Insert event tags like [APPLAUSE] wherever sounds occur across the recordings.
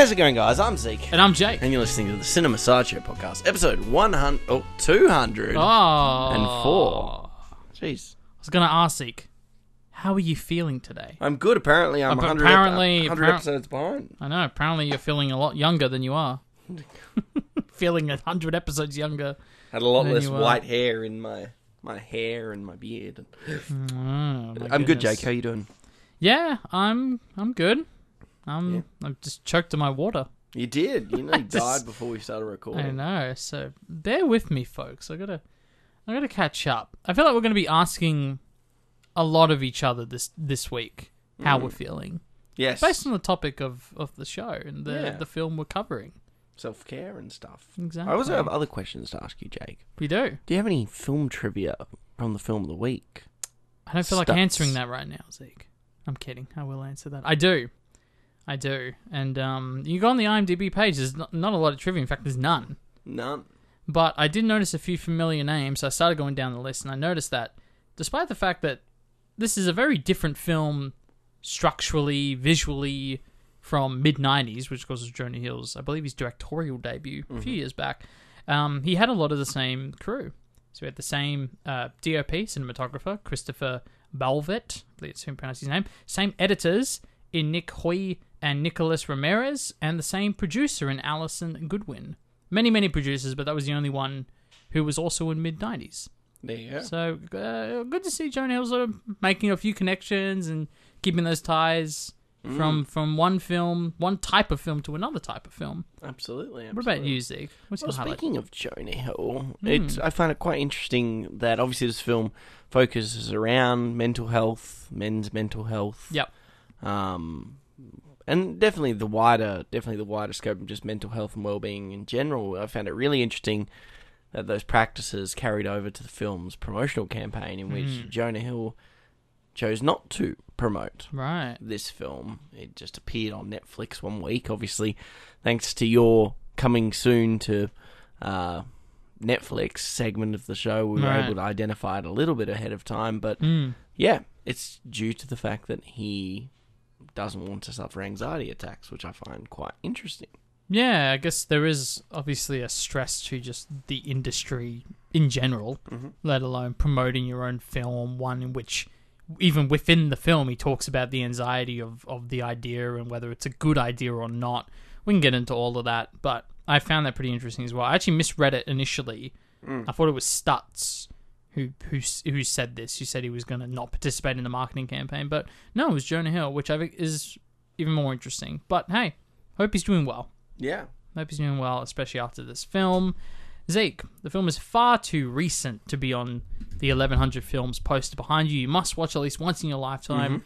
How's it going, guys? I'm Zeke. And I'm Jake. And you're listening to the Cinema Sideshow podcast, episode 100, oh, 200. Oh. And four. Oh. Jeez. I was going to ask Zeke, how are you feeling today? I'm good. Apparently, I'm Appa- 100, apparently- 100 appar- episodes behind. I know, apparently you're feeling a lot younger than you are. [LAUGHS] feeling a hundred episodes younger. Had a lot less white hair in my my hair and my beard. Mm, oh, my I'm good. Jake. How you doing? Yeah, I'm I'm good. I'm Yeah. I'm just choked on my water. You did. You nearly [LAUGHS] Just- died before we started recording. I know. So bear with me, folks. I gotta, I gotta catch up. I feel like we're gonna be asking a lot of each other this this week how Mm. we're feeling, Yes. based on the topic of of the show and the Yeah. the film we're covering. Self care and stuff. Exactly. I also have other questions to ask you, Jake. We do. Do you have any film trivia from the film of the week? I don't feel like answering that right now, Zeke. I'm kidding. I will answer that. I do. I do. And um, you go on the IMDb page. There's not, not a lot of trivia. In fact, there's none. None. But I did notice a few familiar names. So I started going down the list, and I noticed that, despite the fact that this is a very different film, structurally, visually, from mid '90s, which of course was Jonah Hill's, I believe, his directorial debut a few years back. Um, he had a lot of the same crew. So we had the same uh, DOP, cinematographer, Christopher Blauvelt, I believe that's how you pronounce his name. Same editors in Nick Houy and Nicholas Ramirez, and the same producer in Alison Goodwin. Many, many producers, but that was the only one who was also in mid 90s. There you go. So uh, good to see Jonah Hill sort of making a few connections and keeping those ties Mm. from from one film, one type of film to another type of film. Absolutely, absolutely. What about you, Zeke? What's Well, your highlight? speaking of Jonah Hill, it's I find it quite interesting that obviously this film focuses around mental health, men's mental health. Yep. Um, and definitely the wider, definitely the wider scope of just mental health and well-being in general. I found it really interesting that those practices carried over to the film's promotional campaign, in which Hmm. Jonah Hill chose not to promote Right. this film. It just appeared on Netflix one week, obviously, thanks to your coming soon to uh, Netflix segment of the show. We were Right. able to identify it a little bit ahead of time, but Mm. yeah, it's due to the fact that he doesn't want to suffer anxiety attacks, which I find quite interesting. Yeah, I guess there is obviously a stress to just the industry in general, Mhm. let alone promoting your own film, one in which even within the film he talks about the anxiety of, of the idea and whether it's a good idea or not. We can get into all of that, but I found that pretty interesting as well. I actually misread it initially. Mm. I thought it was Stutz who who who said this. Who said he was going to not participate in the marketing campaign, but no, it was Jonah Hill, which I think is even more interesting. But hey, hope he's doing well. Yeah. Hope he's doing well, especially after this film. Zeke, the film is far too recent to be on the 1100 films posted behind you. You must watch at least once in your lifetime.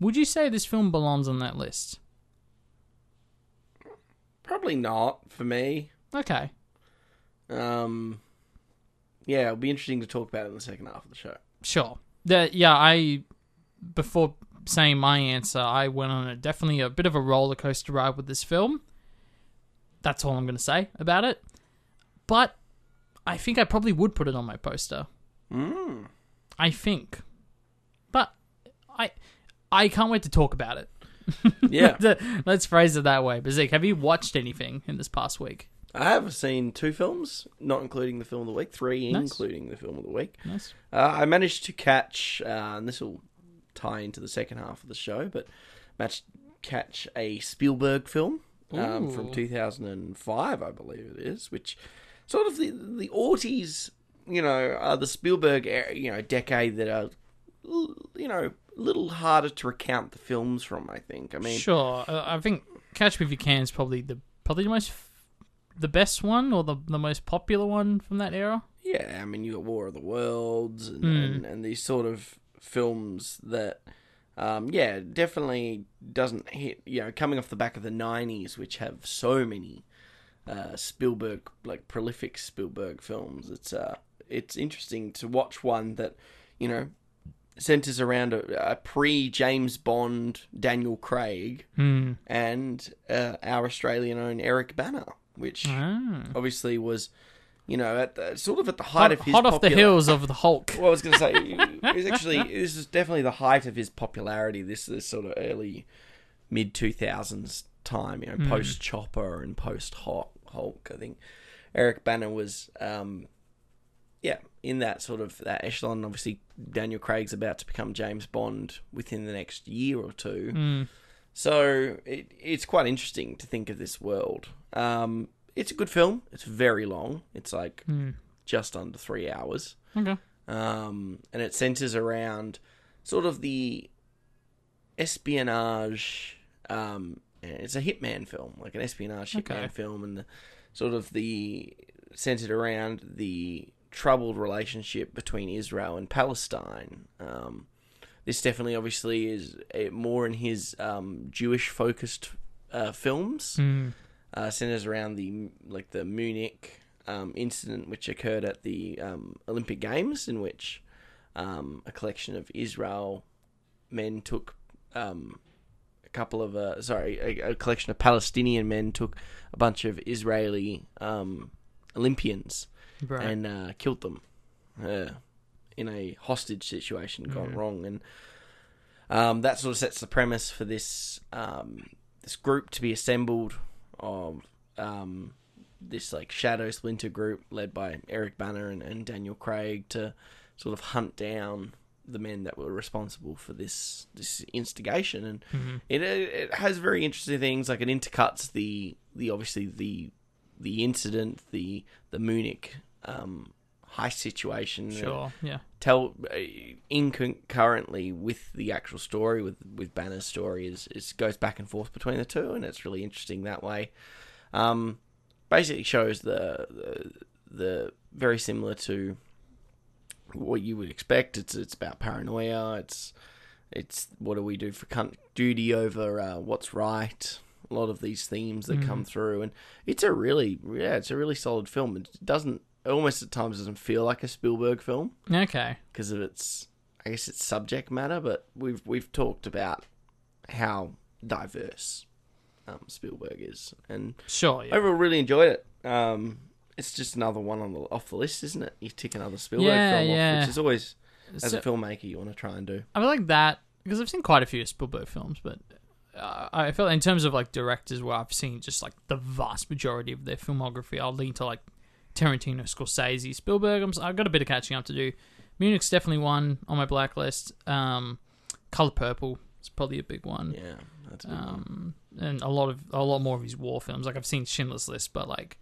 Would you say this film belongs on that list? Probably not for me. Okay. Um, yeah, it'll be interesting to talk about it in the second half of the show. Sure. The, yeah, I before saying my answer, I went on a definitely a bit of a roller coaster ride with this film. That's all I'm going to say about it. But I think I probably would put it on my poster. Mm. I think. But I I can't wait to talk about it. Yeah. [LAUGHS] Let's phrase it that way. Zeke, have you watched anything in this past week? I have seen two films, not including the film of the week, three Nice. including the film of the week. Nice. Uh, I managed to catch, uh, and this will tie into the second half of the show, but managed catch a Spielberg film um, from 2005, I believe it is, which sort of the the aughties, you know, are the Spielberg, era, you know, decade that are, you know, a little harder to recount the films from. I think. I mean, Sure. Uh, I think Catch Me If You Can is probably the probably the most the best one or the the most popular one from that era. Yeah, I mean, you got War of the Worlds and, Mm. and, and these sort of films that, um, yeah, definitely doesn't hit, you know, coming off the back of the 90s, which have so many uh, Spielberg, like prolific Spielberg films. It's, uh, it's interesting to watch one that, you know, centers around a, a pre James Bond Daniel Craig Hmm. and uh, our Australian own Eric Bana, which Ah. obviously was, you know, at the, sort of at the height Hot, of his hot off the popular- hills of the Hulk. Well, I was going to say, [LAUGHS] it was actually this is definitely the height of his popularity. This this sort of early mid two thousands time, you know, post Chopper and post Hulk. Hulk. I think Eric Bana was, um, yeah, in that sort of that echelon. Obviously, Daniel Craig's about to become James Bond within the next year or two. Mm. So it, it's quite interesting to think of this world. Um, it's a good film. It's very long. It's like Mm. just under three hours. Okay. Um, and it centers around sort of the espionage. Um, it's a hitman film, like an espionage hitman Okay. film, and the, sort of the centered around the troubled relationship between Israel and Palestine. Um, this definitely, obviously, is more in his um, Jewish-focused uh, films Mm. uh, centers around the like the Munich um, incident which occurred at the um, Olympic Games, in which um, a collection of Israel men took um, a couple of uh, sorry a, a collection of Palestinian men took a bunch of Israeli um, Olympians Right. and uh, killed them uh, in a hostage situation gone Mm. wrong, and um, that sort of sets the premise for this um, this group to be assembled of um, this like shadow splinter group led by Eric Bana and, and Daniel Craig to sort of hunt down the men that were responsible for this this instigation and Mhm. it it has very interesting things like it intercuts the the obviously the the incident the the Munich um heist situation. Sure. Yeah. tell uh, in concurrently with the actual story with with Bana's story is it goes back and forth between the two and it's really interesting that way. Um basically shows the the, the very similar to what you would expect. It's it's about paranoia. It's it's what do we do for cunt duty over uh, what's right? A lot of these themes that come through and it's a really yeah it's a really solid film. It doesn't almost at times doesn't feel like a Spielberg film Okay. because of its I guess its subject matter, but we've we've talked about how diverse um, Spielberg is, and Sure. Yeah. overall really enjoyed it. Um, it's just another one on the off the list, isn't it? You tick another Spielberg Yeah, film off, yeah. which is always as So- a filmmaker you want to try and do. I feel like that because I've seen quite a few Spielberg films, but uh, I feel in terms of like directors where I've seen just like the vast majority of their filmography, I'll lean to like Tarantino, Scorsese, Spielberg. I'm, I've got a bit of catching up to do. Munich's definitely one on my blacklist. Um, Color Purple is probably a big one. Yeah, that's a one. Um, and a lot of a lot more of his war films. Like I've seen Schindler's List, but like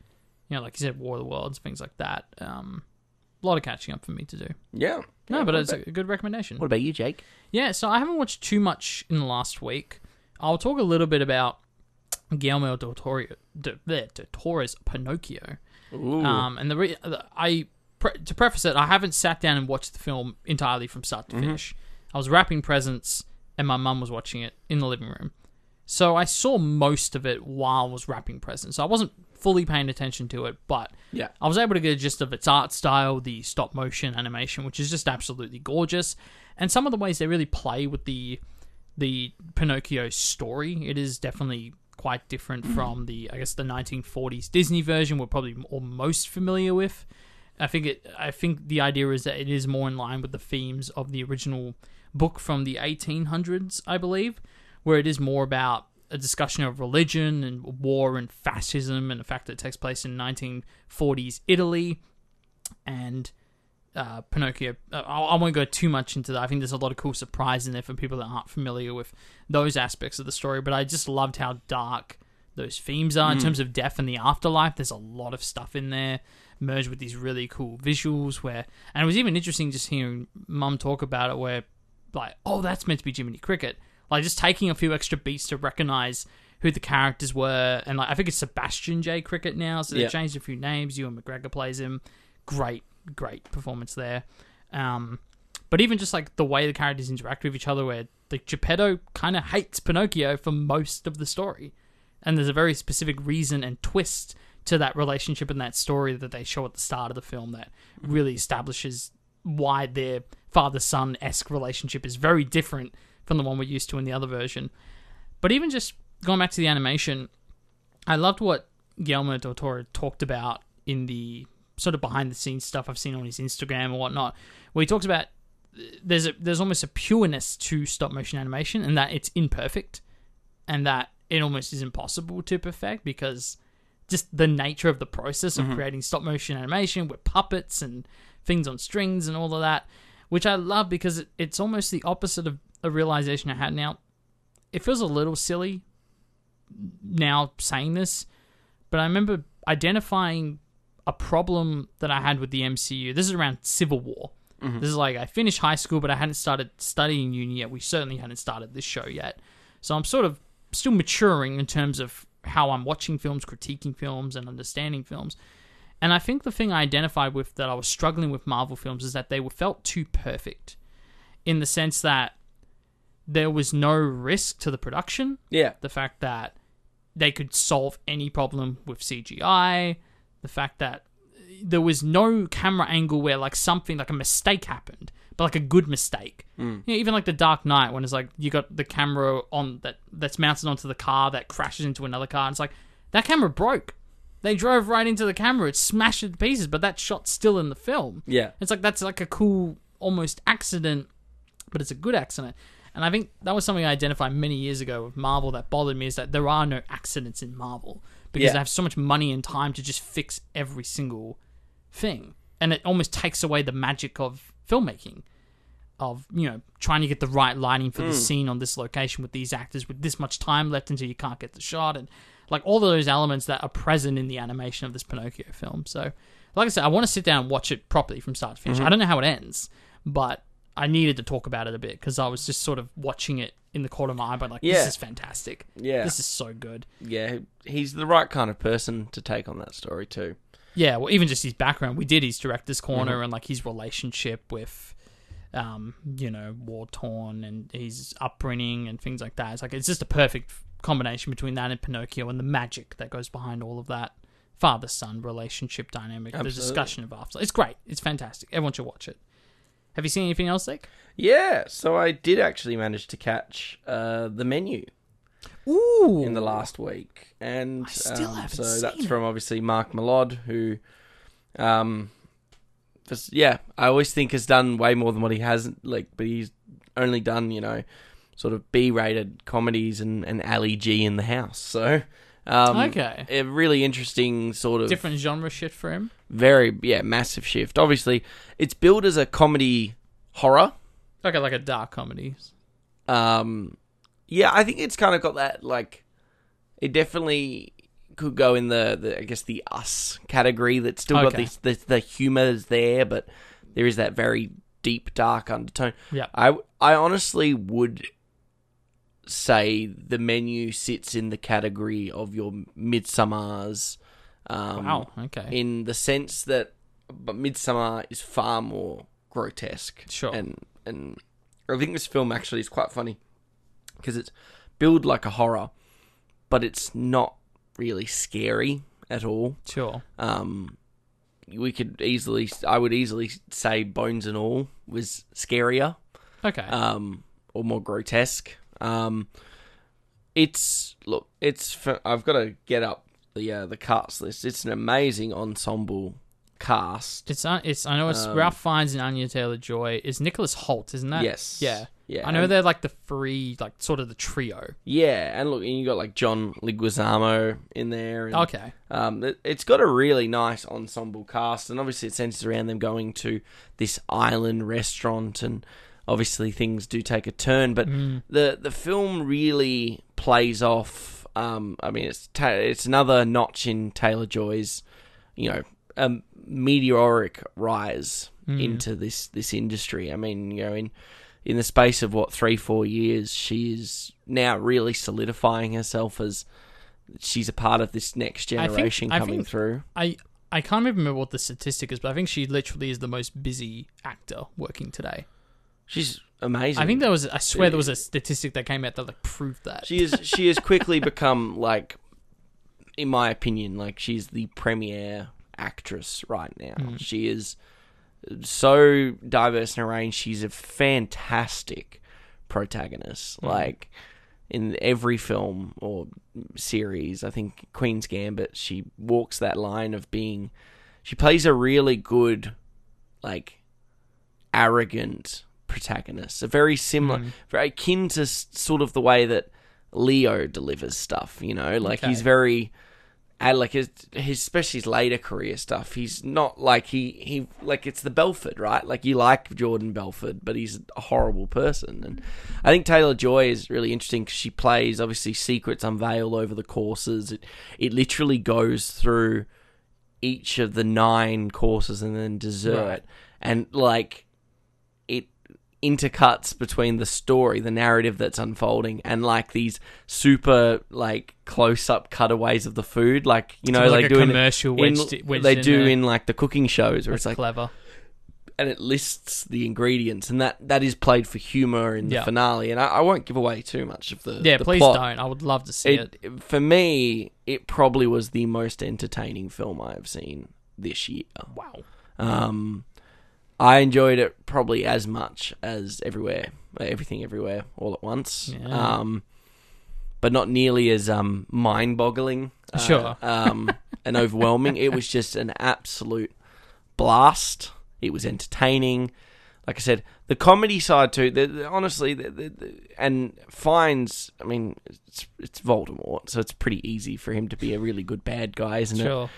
you know, like you said, War of the Worlds, things like that. Um, a lot of catching up for me to do. Yeah, No, Yeah, but it's about, a good recommendation. what about you, Jake? Yeah, so I haven't watched too much in the last week. I'll talk a little bit about Guillermo del Toro, de, de, del Toro's Pinocchio. Um, and the re- the- I pre- to preface it, I haven't sat down and watched the film entirely from start to finish. I was wrapping presents, and my mum was watching it in the living room. So I saw most of it while I was wrapping presents. So I wasn't fully paying attention to it, but yeah, I was able to get a gist of its art style, the stop motion animation, which is just absolutely gorgeous, and some of the ways they really play with the the Pinocchio story. It is definitely quite different mm. from the I guess the 1940s Disney version we're probably all most familiar with. I think it I think the idea is that it is more in line with the themes of the original book from the 1800s, I believe, where it is more about a discussion of religion and war and fascism and the fact that it takes place in 1940s Italy and uh, Pinocchio. Uh, I, I won't go too much into that. I think there's a lot of cool surprise in there for people that aren't familiar with those aspects of the story. But I just loved how dark those themes are in terms of death and the afterlife. There's a lot of stuff in there merged with these really cool visuals. Where and it was even interesting just hearing Mum talk about it, where like, oh, that's meant to be Jiminy Cricket. Like just taking a few extra beats to recognize who the characters were, and like I think it's Sebastian J. Cricket now, so they Yeah. changed a few names. Ewan McGregor plays him. Great, great performance there. Um, but even just like the way the characters interact with each other, where like Geppetto kind of hates Pinocchio for most of the story, and there's a very specific reason and twist to that relationship and that story that they show at the start of the film that really establishes why their father son esque relationship is very different from the one we're used to in the other version. But even just going back to the animation, I loved what Guillermo del Toro talked about in the sort of behind the scenes stuff I've seen on his Instagram or whatnot, where he talks about there's a there's almost a pureness to stop motion animation and that it's imperfect and that it almost is impossible to perfect because just the nature of the process of mm-hmm. creating stop motion animation with puppets and things on strings and all of that, which I love because it, it's almost the opposite of a realization I had now. It feels a little silly now saying this, but I remember identifying a problem that I had with the MCU. This is around Civil War. Mm-hmm. This is like I finished high school, but I hadn't started studying uni yet. We certainly hadn't started this show yet. So I'm sort of still maturing in terms of how I'm watching films, critiquing films, and understanding films. And I think the thing I identified with that I was struggling with Marvel films is that they were felt too perfect in the sense that there was no risk to the production Yeah. the fact that they could solve any problem with CGI, the fact that there was no camera angle where like something like a mistake happened, but like a good mistake. Mm. You know, even like the Dark Knight when it's like you got the camera on that that's mounted onto the car that crashes into another car, and it's like that camera broke. They drove right into the camera, it smashed it to pieces, but that shot's still in the film. Yeah. It's like that's like a cool almost accident, but it's a good accident. And I think that was something I identified many years ago with Marvel that bothered me is that there are no accidents in Marvel because Yeah. they have so much money and time to just fix every single thing. And it almost takes away the magic of filmmaking of, you know, trying to get the right lighting for the mm. scene on this location with these actors with this much time left until you can't get the shot and like all of those elements that are present in the animation of this Pinocchio film. So, like I said, I want to sit down and watch it properly from start to finish. Mm-hmm. I don't know how it ends, but I needed to talk about it a bit because I was just sort of watching it in the corner of my eye, but like, Yeah. this is fantastic. Yeah. This is so good. Yeah. He's the right kind of person to take on that story too. Yeah, well, even just his background, we did his director's corner Mm-hmm. and like his relationship with, um, you know, war torn and his upbringing and things like that. It's like it's just a perfect combination between that and Pinocchio and the magic that goes behind all of that father son relationship dynamic. The Absolutely. discussion of after. It's great. It's fantastic. Everyone should watch it. Have you seen anything else, Nick? Yeah. So I did actually manage to catch uh, the menu Ooh, in the last week, and I still um, so that's it. from obviously Mark Mylod, who, um, just, yeah, I always think has done way more than what he hasn't. Like, but he's only done you know, sort of B-rated comedies and and Ali G in the house. So. Um, Okay. A really interesting sort of different genre shit for him. Very yeah massive shift. Obviously, it's billed as a comedy horror. Okay, like a dark comedy. Um, yeah, I think it's kind of got that like it definitely could go in the, the I guess the us category. That's still got Okay. this the the humor is there, but there is that very deep dark undertone. Yeah. I I honestly would say the menu sits in the category of your Midsommars. Um, Wow. Okay. in the sense that but Midsommar is far more grotesque. Sure. And and I think this film actually is quite funny because it's billed like a horror, but it's not really scary at all. sure. Um, we could easily, I would easily say Bones and All was scarier Okay. um, or more grotesque. Um, it's look, it's I've got to get up the uh, the cast list. It's an amazing ensemble cast. It's uh, it's I know it's Um, Ralph Fiennes and Anya Taylor Joy. Is Nicholas Hoult, isn't that? yes, Yeah. yeah. I know they're like the three, like sort of the trio. Yeah, and look, and you got like John Leguizamo in there. And, Okay. Um, it, it's got a really nice ensemble cast, and obviously it centers around them going to this island restaurant, and obviously things do take a turn. But the the film really plays off. Um, I mean, it's ta- it's another notch in Taylor Joy's, you know, a meteoric rise into this this industry. I mean, you know, in in the space of what three four years, she is now really solidifying herself as she's a part of this next I think- generation I coming think- through. I I can't even remember what the statistic is, but I think she literally is the most busy actor working today. She's amazing. I think there was I swear there was a statistic that came out that like proved that. she is she has quickly [LAUGHS] become like, in my opinion, like she's the premier actress right now. Hmm. She is so diverse in her range. She's a fantastic protagonist. Hmm. Like in every film or series, I think Queen's Gambit, she walks that line of being. She plays a really good, like, arrogant protagonist. A very similar, Hmm. very akin to s- sort of the way that Leo delivers stuff. You know, like Okay. he's very. And like his, his, especially his later career stuff, he's not like he he like it's the Belfort, right? Like you like Jordan Belfort, but he's a horrible person. And I think Taylor Joy is really interesting because she plays obviously secrets unveiled over the courses. It it literally goes through each of the nine courses and then dessert, Right. and like it intercuts between the story, the narrative that's unfolding, and like these super like close up cutaways of the food, like you know Sort of they like do a in, commercial in- wedged- wedged they in do in like the cooking shows where That's it's like clever. and it lists the ingredients, and that that is played for humor in the Yeah. finale. And I, I won't give away too much of the Yeah, the please plot. don't. I would love to see it. It, for me, it probably was the most entertaining film I have seen this year. Wow. Um, I enjoyed it probably as much as everywhere, everything everywhere, all at once. Yeah. Um, but not nearly as um mind-boggling. uh, Sure. um, [LAUGHS] and overwhelming. It was just an absolute blast. It was entertaining. Like I said, the comedy side too. The, the- honestly, the, and Fiennes. I mean, it's it's Voldemort, so it's pretty easy for him to be a really good bad guy, isn't it? Sure.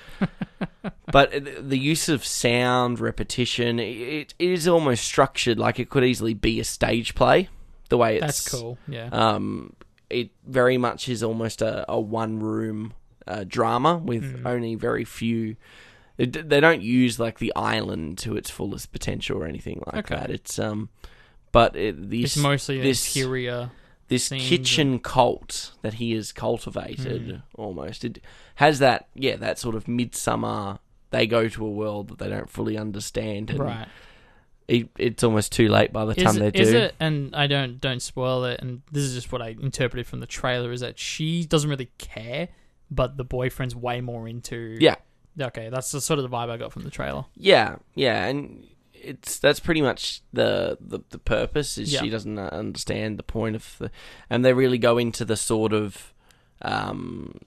[LAUGHS] but the- the use of sound repetition it, it is almost structured like it could easily be a stage play the way it's That's cool. Yeah. um it very much is almost a, a one room uh, drama with Mhm. only very few it, they don't use like the island to its fullest potential or anything like Okay. that it's um but it, it's this mostly this- interior. this kitchen cult that he has cultivated Mm. almost it has that yeah that sort of Midsommar they go to a world that they don't fully understand and Right. it, it's almost too late by the time they do is it? And I don't don't spoil it. And this is just what I interpreted from the trailer: is that she doesn't really care, but the boyfriend's way more into. Yeah. Okay, that's the sort of the vibe I got from the trailer. yeah yeah and it's that's pretty much the the, the purpose is Yeah. she doesn't understand the point of the and they really go into the sort of um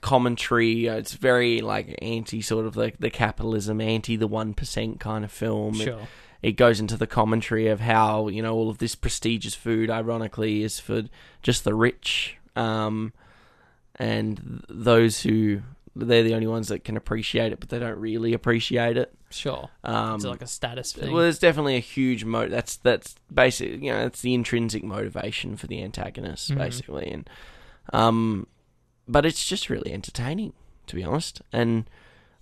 commentary uh, it's very like anti sort of like the capitalism anti the 1% kind of film It- Sure. it goes into the commentary of how you know all of this prestigious food, ironically, is for just the rich, um, and th- those who they're the only ones that can appreciate it, but they don't really appreciate it. Sure. Um, it's like a status thing. well, there's definitely a huge mo. That's that's basically you know that's the intrinsic motivation for the antagonist, Mhm. basically, and um, but it's just really entertaining to be honest, and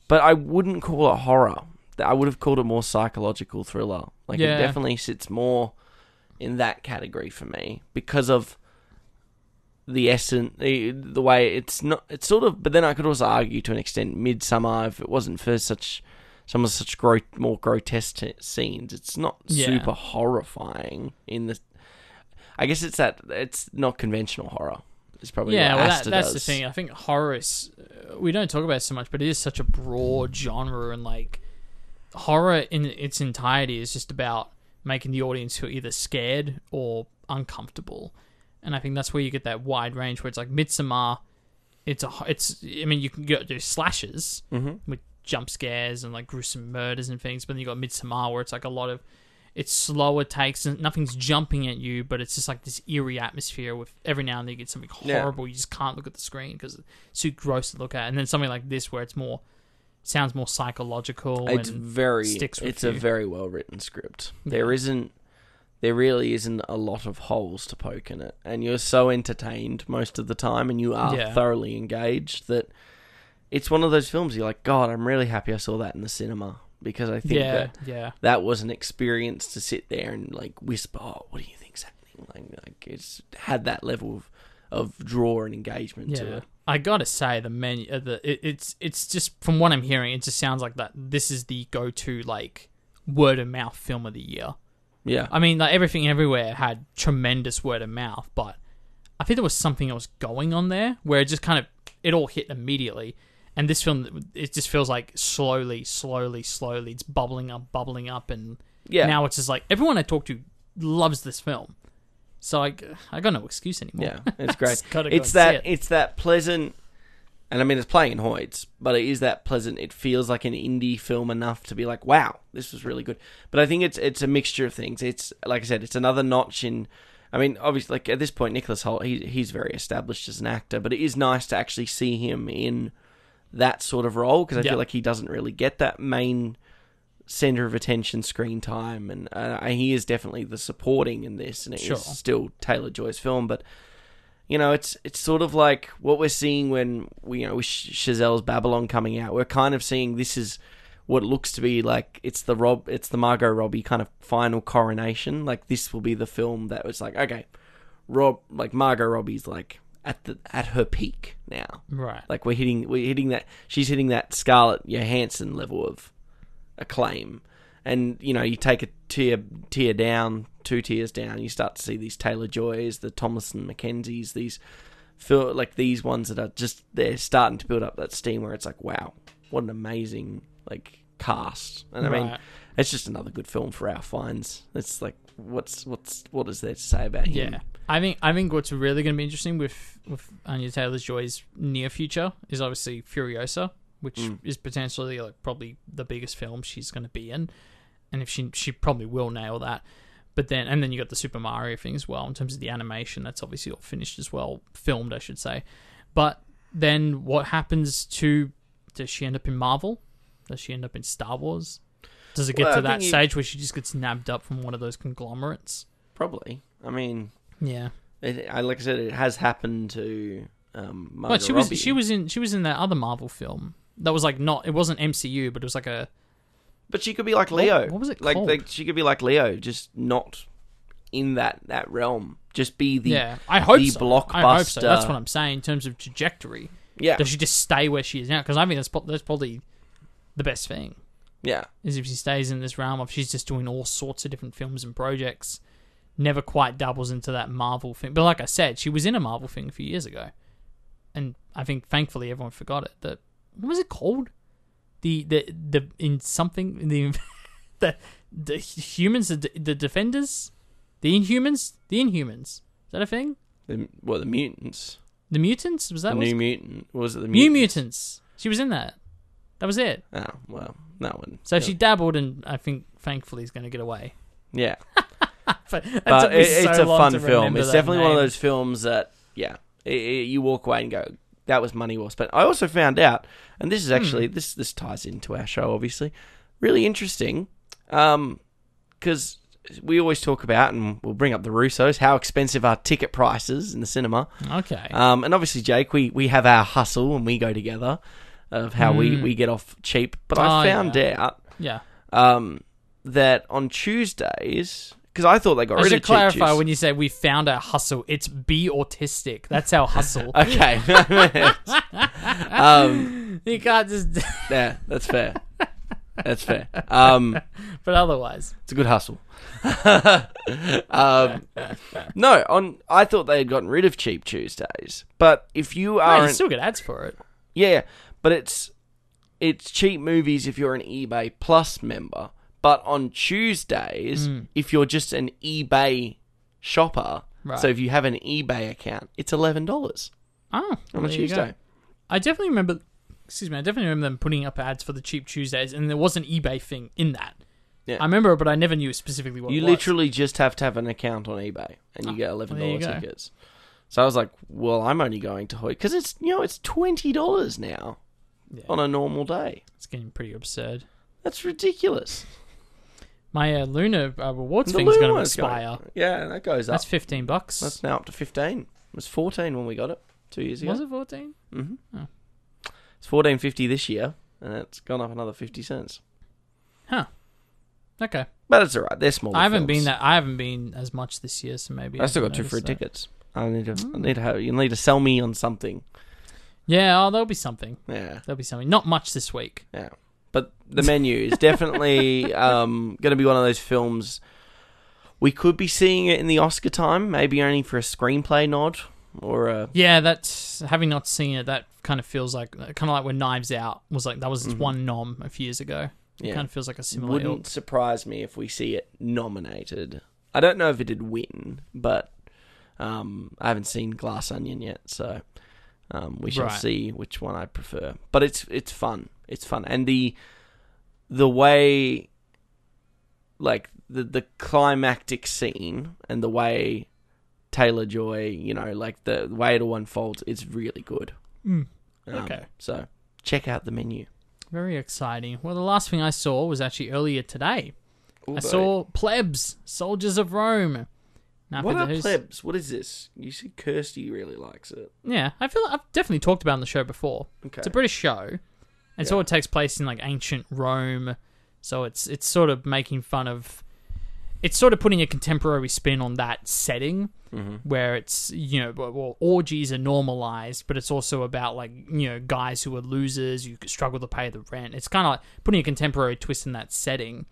but I wouldn't call it horror. I would have called it more psychological thriller. Like Yeah. it definitely sits more in that category for me because of the essence, the, the way it's not. It's sort of, but then I could also argue to an extent, Midsommar, if it wasn't for such some of such gro- more grotesque t- scenes, it's not Yeah. super horrifying. In the, I guess it's that it's not conventional horror. It's probably yeah, well, that, that's the thing. I think horror is. uh, We don't talk about it so much, but it is such a broad genre, and like horror in its entirety is just about making the audience feel either scared or uncomfortable. And I think that's where you get that wide range, where it's like Midsommar. It's a. It's. I mean, you can go do slashes Mhm. with jump scares and like gruesome murders and things, but then you got Midsommar, where it's like a lot of. It's slower takes and nothing's jumping at you, but it's just like this eerie atmosphere with every now and then you get something Yeah. horrible. You just can't look at the screen because it's too gross to look at. And then something like this where it's more sounds more psychological It's and very. sticks with It's a very well written script. Yeah. There isn't. There really isn't a lot of holes to poke in it, and you're so entertained most of the time, and you are Yeah. thoroughly engaged that it's one of those films you're like, God, I'm really happy I saw that in the cinema because I think yeah, that yeah. that was an experience to sit there and like whisper, "Oh, what do you think's happening?" Like, like it's had that level of of draw and engagement to Yeah, it. I gotta say the menu, uh, the it, it's it's just from what I'm hearing, it just sounds like that. This is the go-to like word of mouth film of the year. Yeah, I mean, like everything everywhere had tremendous word of mouth, but I think there was something else going on there where it just kind of it all hit immediately. And this film, it just feels like slowly, slowly, slowly, it's bubbling up, bubbling up, and yeah, now it's just like everyone I talk to loves this film. So I, I got no excuse anymore. yeah, it's great. [LAUGHS] Just gotta go it's that it. it's that pleasant and I mean it's playing in Hoyts, but it is that pleasant it feels like an indie film enough to be like, wow, this was really good. But I think it's it's a mixture of things. It's like I said, it's another notch in I mean, obviously, like at this point, Nicholas Hoult, he, he's very established as an actor, but it is nice to actually see him in that sort of role because I Yeah. feel like he doesn't really get that main center of attention screen time, and uh, he is definitely the supporting in this, and it is Sure. still Taylor Joy's film, but. You know, it's it's sort of like what we're seeing when we you know with Chazelle's Babylon coming out. We're kind of seeing this is what looks to be like it's the Rob it's the Margot Robbie kind of final coronation. Like this will be the film that was like, okay, Rob like Margot Robbie's like at the at her peak now. Right. Like we're hitting we're hitting that she's hitting that Scarlett Johansson level of acclaim. And you know, you take a tier tier down, two tiers down, you start to see these Taylor Joys, the Thomasin McKenzies, these feel like these ones that are just they're starting to build up that steam where it's like, wow, what an amazing like cast. And I mean, it's just another good film for our Fiennes. It's like, what's what's what is there to say about him? Yeah, I think I think what's really going to be interesting with with Anya Taylor Joy's near future is obviously Furiosa, which Mm. is potentially like probably the biggest film she's going to be in, and if she she probably will nail that. But then and then you got the Super Mario thing as well in terms of the animation. That's obviously all finished as well, filmed I should say. But then what happens to? Does she end up in Marvel? Does she end up in Star Wars? Does it get Well, I to that think you- stage where she just gets nabbed up from one of those conglomerates? Probably. I mean, Yeah. it, I, like I said, it has happened to um, Margot But she was she was in she was in that other Marvel film that was like not it wasn't MCU but it was like a but she could be like Leo. what was it like, called? like she could be like Leo, just not in that that realm. Just be the yeah I hope the so. I hope so. that's what I'm saying in terms of trajectory. Yeah. Does she just stay where she is now? Because I think that's that's probably the best thing. Yeah. is if she stays in this realm of she's just doing all sorts of different films and projects. Never quite doubles into that Marvel thing. But like I said she was in a Marvel thing a few years ago. And I think thankfully everyone forgot it that what was it called the the the in something the [LAUGHS] the the humans the, the defenders the inhumans the inhumans is that a thing The, well, the mutants. the mutants was that the what new mutant. Was it the new mutants? mutants she was in that that was it Oh well, that one. so she dabbled and I think thankfully is going to get away Yeah, [LAUGHS] but, but it, it's a fun film. It's definitely one of those films that yeah, it, it- you walk away and go, that was money well spent. I also found out, and this is Hmm. actually this this ties into our show, obviously, really interesting, because we always talk about, and we'll bring up the Russos, how expensive are ticket prices in the cinema. okay Um, and obviously, Jake, we, we have our hustle and we go together of how we, Mm. we get off cheap. But Oh, I found yeah. out yeah um, that on Tuesdays, because I thought they got I rid should of cheap Tuesdays. Just to clarify when you say we found our hustle it's be autistic that's our hustle [LAUGHS] Okay. [LAUGHS] um, you can't just [LAUGHS] yeah, that's fair. That's fair. Um, but otherwise it's a good hustle. um, no, on I thought they had gotten rid of cheap Tuesdays, but if you no, are you still get ads for it Yeah, yeah, but it's it's cheap movies if you're an eBay Plus member. But on Tuesdays, Mm. if you're just an eBay shopper, Right. so if you have an eBay account, it's eleven dollars oh on a there you go. Tuesday. I definitely remember. Excuse me. I definitely remember them putting up ads for the cheap Tuesdays, and there was an eBay thing in that. Yeah. I remember, it, but I never knew specifically what You it was. literally just have to have an account on eBay, and you Ah, get eleven well, dollars go. tickets. So I was like, "Well, I'm only going to Hoy because it's you know it's twenty dollars now Yeah. on a normal day. It's getting pretty absurd. That's ridiculous." My uh, Luna uh, rewards The thing's going to Luna one's going- expire. Yeah, that goes up. That's fifteen bucks. That's now up to fifteen. It was fourteen when we got it two years ago. was it fourteen? Mm-hmm. Oh. It's fourteen fifty this year, and it's gone up another fifty cents. Huh. Okay. But it's alright. They're small. I haven't been that. I haven't been as much this year, so maybe I still got haven't two free noticed that. tickets. I need to. I Mm. need to have. You need to sell me on something. Yeah, oh, there'll be something. Yeah, There'll be something. Not much this week. yeah. The menu is definitely [LAUGHS] um, going to be one of those films. We could be seeing it in the Oscar time, maybe only for a screenplay nod or a. Yeah, that's having not seen it. That kind of feels like kind of like when Knives Out was like that was its Mhm. one nom a few years ago. It Yeah. kind of feels like a similar Wouldn't ilk. surprise me if we see it nominated. I don't know if it did win, but um, I haven't seen Glass Onion yet, so um, we shall Right. see which one I prefer. But it's it's fun. It's fun, and the the way, like the the climactic scene and the way Taylor Joy, you know, like the way it all unfolds, it's really good. Mm. Um, Okay. So check out the menu. Very exciting. Well, the last thing I saw was actually earlier today. I Although- saw Plebs, Soldiers of Rome. Now, What are plebs? What is this? You see, Kirsty really likes it. Yeah, I feel like I've definitely talked about it on the show before. Okay. It's a British show, and so it takes place in like ancient Rome. So it's it's sort of making fun of. It's sort of putting a contemporary spin on that setting, hmm where it's you know well, orgies are normalized, but it's also about like you know guys who are losers who struggle to pay the rent. It's kind of like putting a contemporary twist in that setting,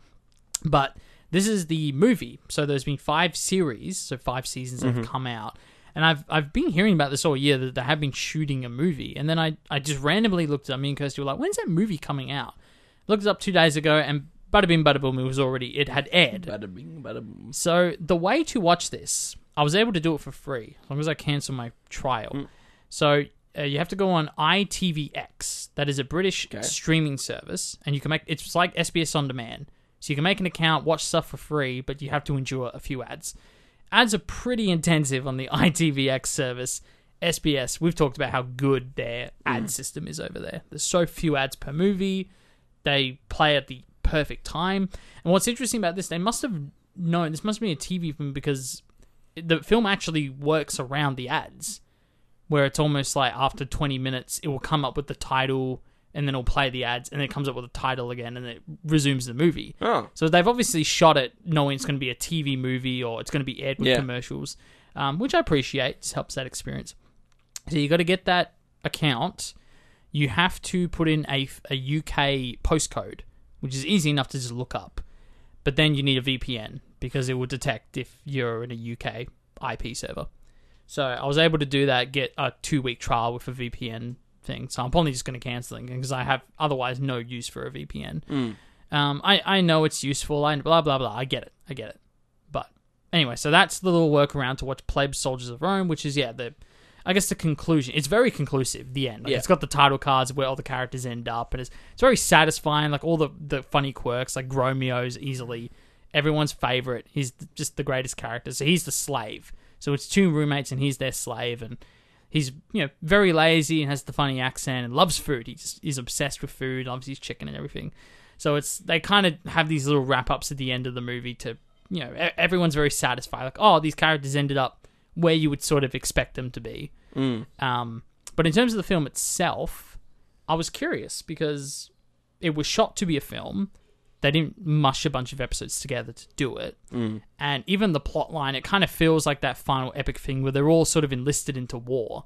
but this is the movie. So there's been five series, so five seasons that have come out. And I've I've been hearing about this all year that they have been shooting a movie. And then I, I just randomly looked at me and Kirsty were like, when's that movie coming out? Looked it up two days ago and bada bing bada boom, it was already it had aired. Bada bing, bada boom. So the way to watch this, I was able to do it for free as long as I cancel my trial. Mm. So uh, you have to go on ITVX. That is a British Okay. streaming service, and you can make it's like SBS on demand. So you can make an account, watch stuff for free, but you have to endure a few ads. Ads are pretty intensive on the [LAUGHS] ITVX service. SBS, we've talked about how good their ad mm. system is over there. There's so few ads per movie. They play at the perfect time. And what's interesting about this, they must have known this must be a TV film because the film actually works around the ads, where it's almost like after 20 minutes, it will come up with the title and then it'll play the ads and then it comes up with a title again and it resumes the movie. Oh, So they've obviously shot it knowing it's going to be a TV movie or it's going to be aired with Yeah. commercials, um, which I appreciate. Just helps that experience. So you got to get that account. You have to put in a, a UK postcode, which is easy enough to just look up. But then you need a VPN because it will detect if you're in a UK IP server. So I was able to do that, get a two week trial with a VPN thing. So I'm probably just going to cancel it because I have otherwise no use for a VPN. mm. Um, I, I know it's useful. I blah blah blah. I get it. I get it. But anyway, so that's the little workaround to watch Plebs Soldiers of Rome, which is yeah the, I guess the conclusion. It's very conclusive. The end. Like, Yeah. It's got the title cards where all the characters end up, and it's it's very satisfying. Like all the the funny quirks, like Grumio's easily everyone's favorite. He's just the greatest character. So he's the slave. So it's two roommates, and he's their slave, and he's you know very lazy and has the funny accent and loves food. He's is obsessed with food, loves his chicken and everything. So it's they kind of have these little wrap ups at the end of the movie to you know e- everyone's very satisfied. Like oh these characters ended up where you would sort of expect them to be. Mm. Um, but in terms of the film itself, I was curious because it was shot to be a film. They didn't mush a bunch of episodes together to do it. Mm. And even the plot line, it kind of feels like that final epic thing where they're all sort of enlisted into war.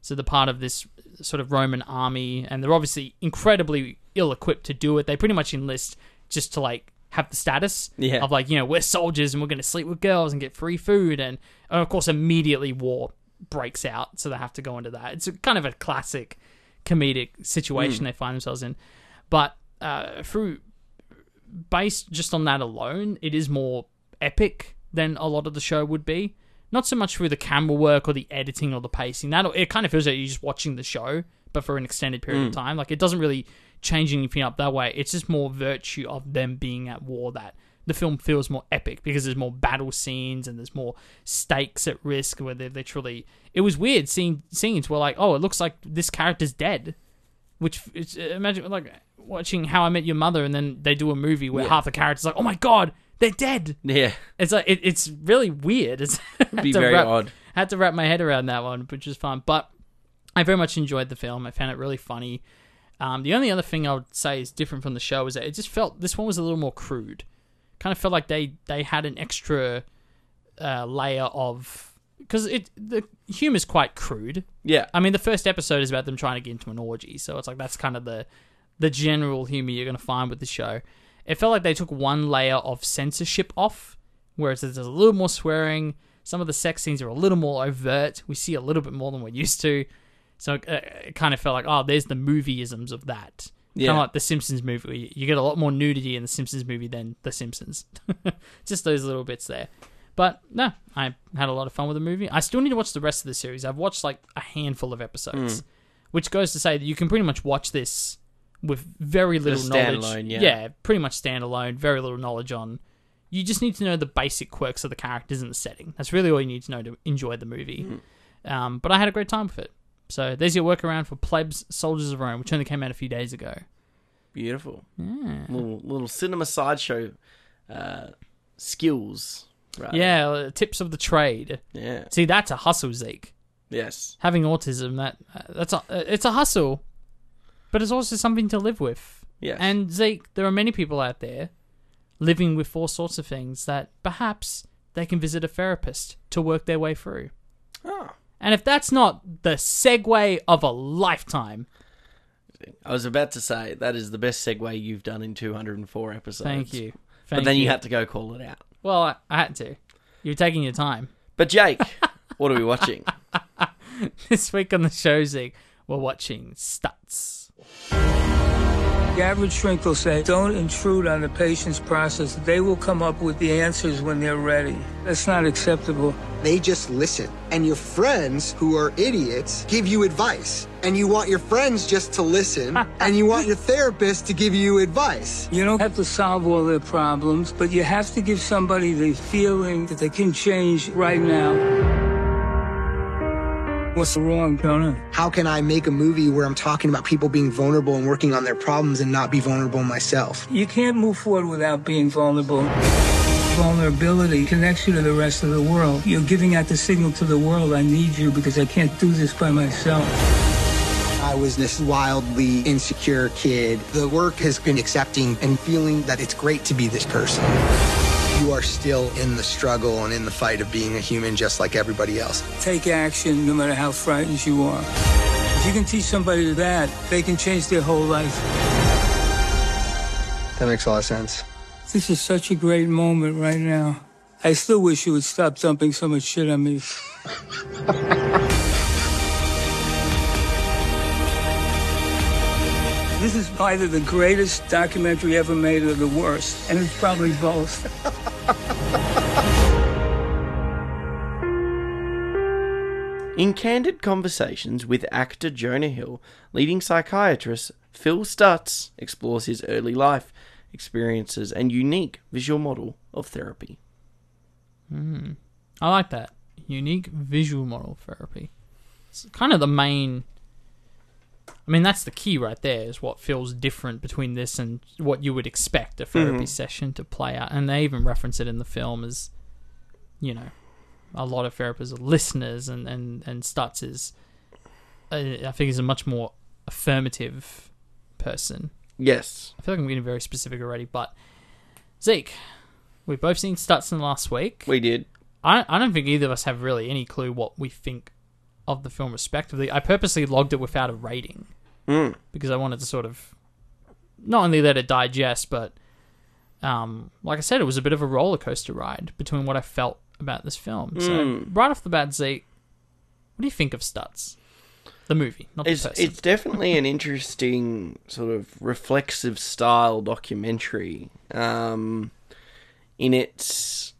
So they're part of this sort of Roman army, and they're obviously incredibly ill equipped to do it. They pretty much enlist just to like have the status Yeah. of like, you know, we're soldiers and we're going to sleep with girls and get free food. And, and of course, immediately war breaks out. So they have to go into that. It's a, kind of a classic comedic situation they find themselves in. But uh, through based just on that alone, it is more epic than a lot of the show would be. Not so much through the camera work or the editing or the pacing. That it kind of feels like you're just watching the show, but for an extended period of mm. time. Like it doesn't really change anything up that way. It's just more virtue of them being at war that the film feels more epic because there's more battle scenes and there's more stakes at risk where they're literally. It was weird seeing scenes where like, oh, it looks like this character's dead, which it's, imagine like watching How I Met Your Mother and then they do a movie where Yeah. half the characters are like, oh my god, they're dead. Yeah. It's like it, it's really weird. [LAUGHS] It's had Be to very wrap, odd. Had to wrap my head around that one, which was fun. But I very much enjoyed the film. I found it really funny. Um, the only other thing I would say is different from the show is that it just felt this one was a little more crude. Kind of felt like they they had an extra uh, layer of because it the humor's quite crude. Yeah. I mean, the first episode is about them trying to get into an orgy, so it's like that's kind of the the general humor you're going to find with the show. It felt like they took one layer of censorship off, whereas there's a little more swearing. Some of the sex scenes are a little more overt. We see a little bit more than we're used to. So it, it kind of felt like, oh, there's the movieisms of that. Yeah. Kind of like the Simpsons movie. You you get a lot more nudity in the Simpsons movie than the Simpsons. [LAUGHS] Just those little bits there. But no, I had a lot of fun with the movie. I still need to watch the rest of the series. I've watched like a handful of episodes, hmm. which goes to say that you can pretty much watch this with very little knowledge. standalone, yeah. pretty much standalone. Very little knowledge on You just need to know the basic quirks of the characters and the setting. That's really all you need to know to enjoy the movie. Um, but I had a great time with it. So there's your workaround for Plebs Soldiers of Rome, which only came out a few days ago. Beautiful. Yeah. Little little cinema sideshow uh, skills. Right. Yeah, uh, tips of the trade. Yeah. See, that's a hustle, Zeke. Yes. Having autism, that uh, that's a uh, it's a hustle, but it's also something to live with. Yes. And Zeke, there are many people out there living with all sorts of things that perhaps they can visit a therapist to work their way through. oh, And if that's not the segue of a lifetime, I was about to say that is the best segue you've done in 204 episodes. thank you. But then you had to go call it out. Well, I, I had to. You're taking your time. But Jake, what are we watching? [LAUGHS] this week on the show, Zeke, we're watching Stutz. The average shrink will say, don't intrude on the patient's process. They will come up with the answers when they're ready. That's not acceptable. They just listen. And your friends, who are idiots, give you advice. And you want your friends just to listen, [LAUGHS] and you want your therapist to give you advice. You don't have to solve all their problems, but you have to give somebody the feeling that they can change right now. What's the wrong, Jonah? How can I make a movie where I'm talking about people being vulnerable and working on their problems and not be vulnerable myself? You can't move forward without being vulnerable. Vulnerability connects you to the rest of the world. You're giving out the signal to the world, I need you because I can't do this by myself. I was this wildly insecure kid. The work has been accepting and feeling that it's great to be this person. You are still in the struggle and in the fight of being a human just like everybody else. Take action no matter how frightened you are. If you can teach somebody that, they can change their whole life. That makes a lot of sense. This is such a great moment right now. I still wish you would stop dumping so much shit on me. [LAUGHS] this is either the greatest documentary ever made or the worst, and it's probably both. In candid conversations with actor Jonah Hill, leading psychiatrist Phil Stutz explores his early life experiences and unique visual model of therapy. Hmm. I like that. Unique visual model therapy. It's kind of the main. I mean, that's the key right there, is what feels different between this and what you would expect a therapy session to play out. And they even reference it in the film as, you know, a lot of therapists are listeners, and, and, and Stutz is, uh, I think, is a much more affirmative person. Yes. I feel like I'm getting very specific already, but Zeke, we've both seen Stutz in last week. We did. I I don't think either of us have really any clue what we think of the film respectively. I purposely logged it without a rating Mm. because I wanted to sort of not only let it digest, but um, like I said, it was a bit of a roller coaster ride between what I felt about this film. So Mm. right off the bat, Zeke, what do you think of Stutz? The movie, not the It's, person. it's definitely an interesting sort of reflexive style documentary. Um, in its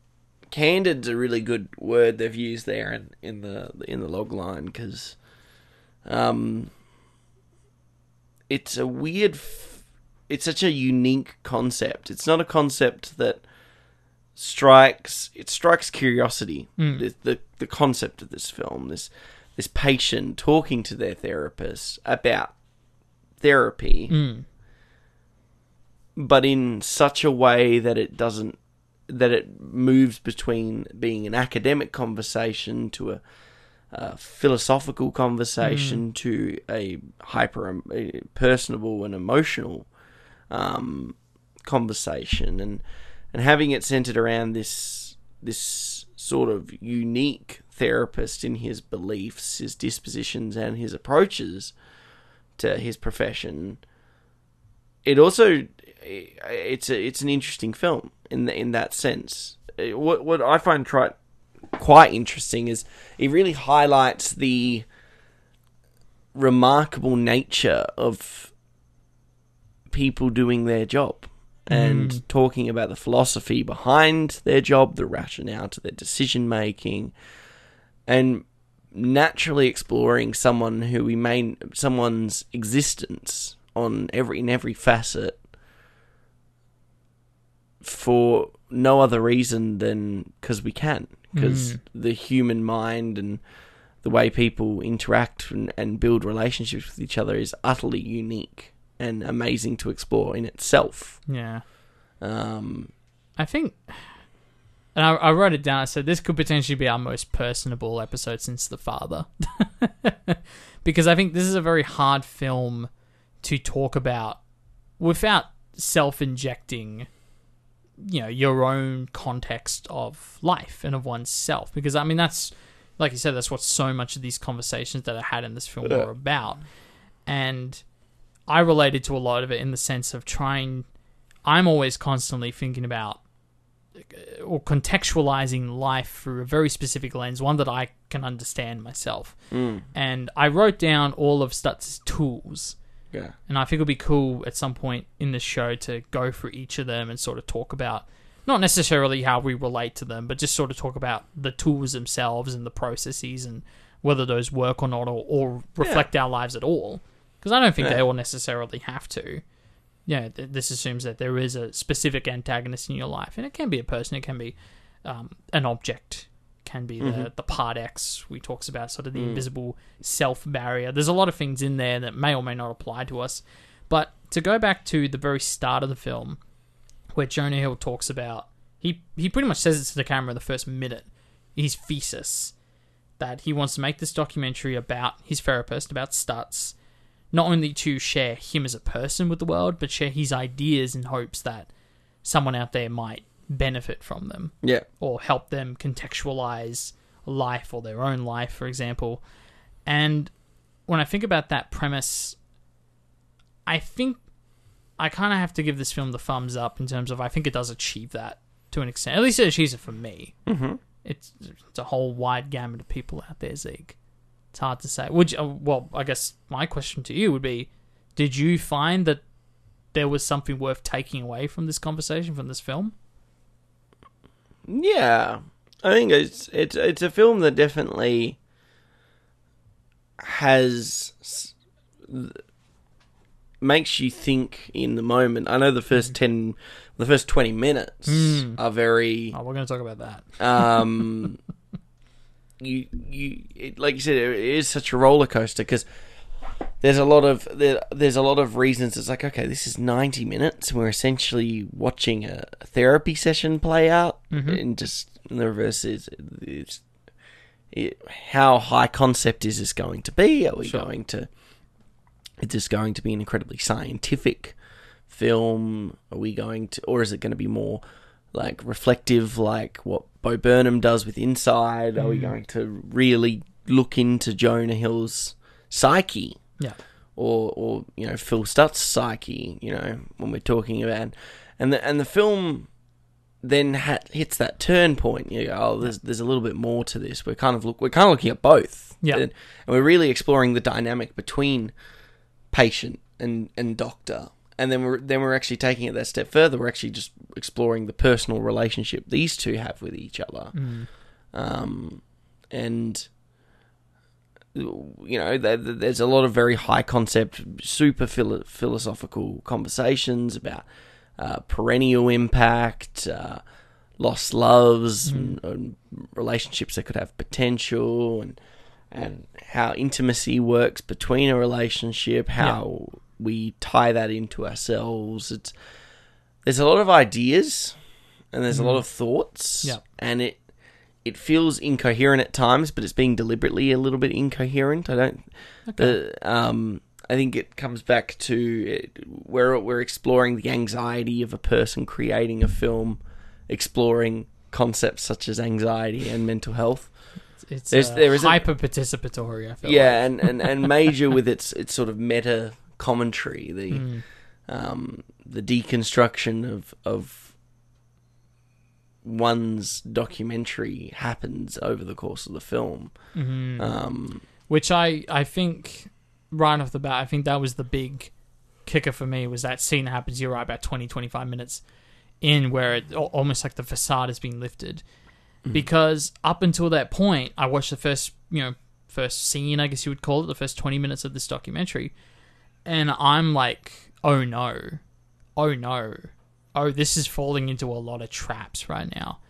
candid's a really good word they've used there in, in the in the log line because um, it's a weird. F- it's such a unique concept. It's not a concept that strikes. It strikes curiosity. The, the the concept of this film. This this patient talking to their therapist about therapy, Mm. but in such a way that it doesn't that it moves between being an academic conversation to a, a philosophical conversation to a hyper a personable and emotional um, conversation, and and having it centered around this this sort of unique therapist in his beliefs, his dispositions, and his approaches to his profession. It also it's a, it's an interesting film in the, in that sense. What what I find quite quite interesting is it really highlights the remarkable nature of people doing their job and mm. talking about the philosophy behind their job, the rationale to their decision making, and naturally exploring someone who we may someone's existence on every in every facet for no other reason than because we can, because the human mind and the way people interact and, and build relationships with each other is utterly unique and amazing to explore in itself. Yeah. Um, I think, and I, I wrote it down. I said this could potentially be our most personable episode since The Father, [LAUGHS] because I think this is a very hard film to talk about without self-injecting, you know, your own context of life and of oneself. Because I mean, that's like you said, that's what so much of these conversations that I had in this film uh, were about, and I related to a lot of it in the sense of trying. I'm always constantly thinking about uh, or contextualizing life through a very specific lens, one that I can understand myself. Mm. And I wrote down all of Stutz's tools. Yeah. And I think it would be cool at some point in the show to go through each of them and sort of talk about not necessarily how we relate to them, but just sort of talk about the tools themselves and the processes and whether those work or not or, or reflect our lives at all. Because I don't think Yeah. they all necessarily have to. Yeah, th- this assumes that there is a specific antagonist in your life, and it can be a person, it can be um, an object, can be the mm-hmm. the part X. We talks about sort of the mm. invisible self barrier. There's a lot of things in there that may or may not apply to us. But to go back to the very start of the film, where Jonah Hill talks about he he pretty much says it to the camera the first minute. His thesis that he wants to make this documentary about his therapist, about Stutz, not only to share him as a person with the world, but share his ideas in hopes that someone out there might benefit from them Yeah. or help them contextualize life or their own life, for example. And when I think about that premise, I think I kind of have to give this film the thumbs up in terms of I think it does achieve that to an extent. At least it achieves it for me. Mm-hmm. It's it's a whole wide gamut of people out there, Zeke. It's hard to say. Would you, uh, well, I guess my question to you would be: Did you find that there was something worth taking away from this conversation from this film? Yeah, I think it's it's it's a film that definitely has makes you think in the moment. I know the first ten, the first twenty minutes are very Oh, we're going to talk about that. um [LAUGHS] you you it, like you said it is such a roller coaster because there's a lot of there, there's a lot of reasons it's like okay this is 90 minutes we're essentially watching a therapy session play out mm-hmm. and just and the reverse is it's, it, how high concept is this going to be are we Sure. going to is this going to be an incredibly scientific film? Are we going to, or is it going to be more like reflective, like what Bo Burnham does with Inside? Are we mm. going to really look into Jonah Hill's psyche? Yeah. or or you know Phil Stutz's psyche, you know, when we're talking about and the and the film then ha- hits that turn point. You go, oh, there's there's a little bit more to this. We're kind of look we're kind of looking at both, Yeah. and, and we're really exploring the dynamic between patient and and doctor. And then we're then we're actually taking it that step further. We're actually just exploring the personal relationship these two have with each other, um, and you know, there's a lot of very high concept, super philo- philosophical conversations about uh, perennial impact, uh, lost loves, and, and relationships that could have potential, and and how intimacy works between a relationship, how we tie that into ourselves. It's there's a lot of ideas, and there's a lot of thoughts, Yeah. and it it feels incoherent at times, but it's being deliberately a little bit incoherent. I don't. The, um, I think it comes back to it, where we're exploring the anxiety of a person creating a film, exploring concepts such as anxiety and mental health. It's There's- uh, there is hyper participatory. I feel Yeah, and, and, and major with its its sort of meta commentary, the Mm. um, the deconstruction of of one's documentary happens over the course of the film. Mm-hmm. Um, which I I think right off the bat I think that was the big kicker for me was that scene that happens you're right about 20 25 minutes in where it almost like the facade has been lifted because up until that point I watched the first you know first scene I guess you would call it the first 20 minutes of this documentary and I'm like oh no oh no oh, this is falling into a lot of traps right now.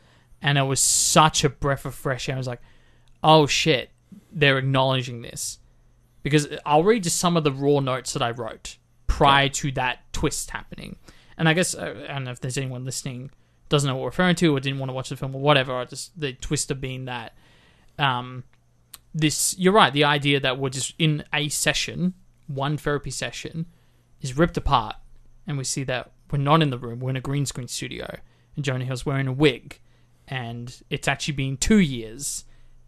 And it was such a breath of fresh air. I was like, oh shit, they're acknowledging this. Because I'll read just some of the raw notes that I wrote prior to that twist happening. And I guess, I don't know if there's anyone listening doesn't know what we're referring to or didn't want to watch the film or whatever, or just the twist of being that um, this, you're right, the idea that we're just in a session, one therapy session, is ripped apart. And we see that we're not in the room, we're in a green screen studio. And Jonah Hill's wearing a wig. And it's actually been two years.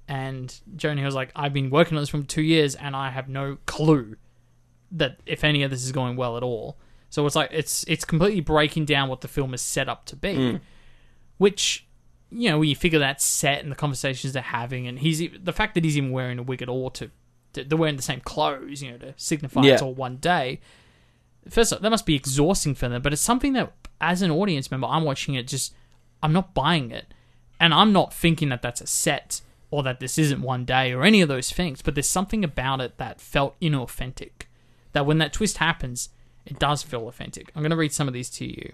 And Jonah Hill's like, I've been working on this for two years and I have no clue that if any of this is going well at all. So it's like it's it's completely breaking down what the film is set up to be, hmm. which you know when you figure that set and the conversations they're having, and he's the fact that he's even wearing a wig at all to, to they're wearing the same clothes, you know, to signify Yeah. it's all one day. First, off, that must be exhausting for them, but it's something that as an audience member, I'm watching it just I'm not buying it, and I'm not thinking that that's a set or that this isn't one day or any of those things. But there's something about it that felt inauthentic. That when that twist happens, it does feel authentic. I'm going to read some of these to you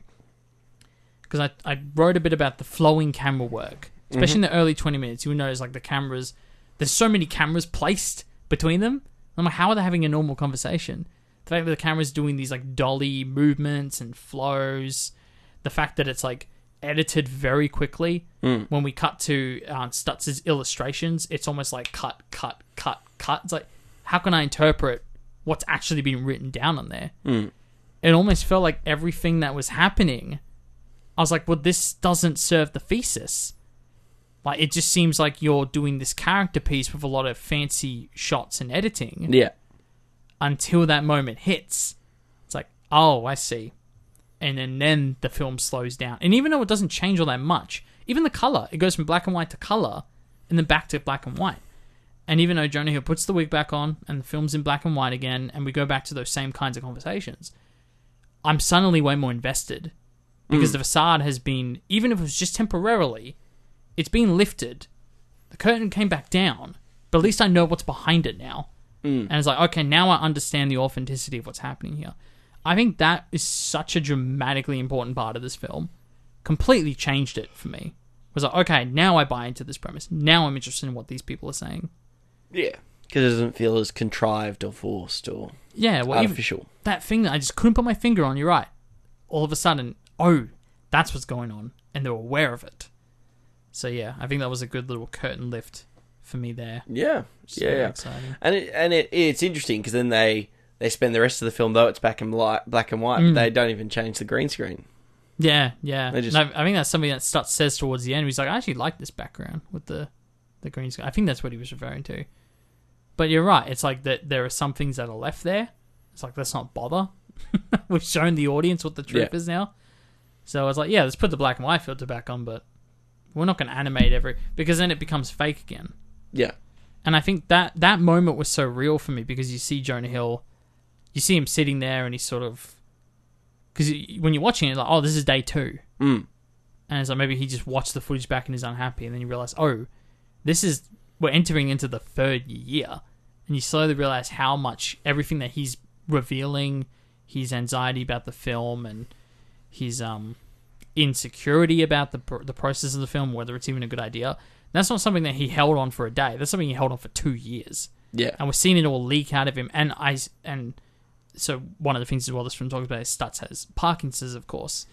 because I, I wrote a bit about the flowing camera work, mm-hmm. especially in the early 20 minutes. You will notice like the cameras, there's so many cameras placed between them. I'm like, how are they having a normal conversation? The fact that the camera's doing these like dolly movements and flows, the fact that it's like edited very quickly. When we cut to uh, Stutz's illustrations, it's almost like cut, cut, cut, cut. It's like, how can I interpret what's actually being written down on there? It almost felt like everything that was happening. I was like, well, this doesn't serve the thesis. Like, it just seems like you're doing this character piece with a lot of fancy shots and editing Yeah. Until that moment hits. It's like, oh, I see. And then, then the film slows down. And even though it doesn't change all that much, even the color, it goes from black and white to color and then back to black and white. And even though Jonah Hill puts the wig back on and the film's in black and white again, and we go back to those same kinds of conversations, I'm suddenly way more invested because mm. the facade has been, even if it was just temporarily, it's been lifted. The curtain came back down, but at least I know what's behind it now. Mm. And it's like, okay, now I understand the authenticity of what's happening here. I think that is such a dramatically important part of this film. Completely changed it for me. Was like, okay, now I buy into this premise. Now I'm interested in what these people are saying. Yeah. Because it doesn't feel as contrived or forced or Yeah, well, artificial. that thing that I just couldn't put my finger on. You're right. All of a sudden, oh, that's what's going on, and they're aware of it. So yeah, I think that was a good little curtain lift for me there. Yeah. It's yeah, yeah. exciting. And it, and it, it's interesting because then they they spend the rest of the film though it's back and light, black and white. Mm. They don't even change the green screen. Yeah, yeah. They just- I, I think that's something that Stutz says towards the end. He's like, I actually like this background with the the green screen. I think that's what he was referring to. But you're right. It's like that. There are some things that are left there. It's like let's not bother. [LAUGHS] We've shown the audience what the truth Yeah. is now. So I was like, yeah, let's put the black and white filter back on, but we're not going to animate every because then it becomes fake again. Yeah. And I think that that moment was so real for me because you see Jonah Hill, you see him sitting there and he's sort of because when you're watching it, like, oh, this is day two, Mm. and it's like maybe he just watched the footage back and is unhappy, and then you realize, oh, this is we're entering into the third year, and you slowly realize how much everything that he's revealing, his anxiety about the film and his um insecurity about the the process of the film, whether it's even a good idea. That's not something that he held on for a day. That's something he held on for two years Yeah. and we're seeing it all leak out of him. And I and so one of the things as well this film talks about is Stutz has Parkinson's, of course,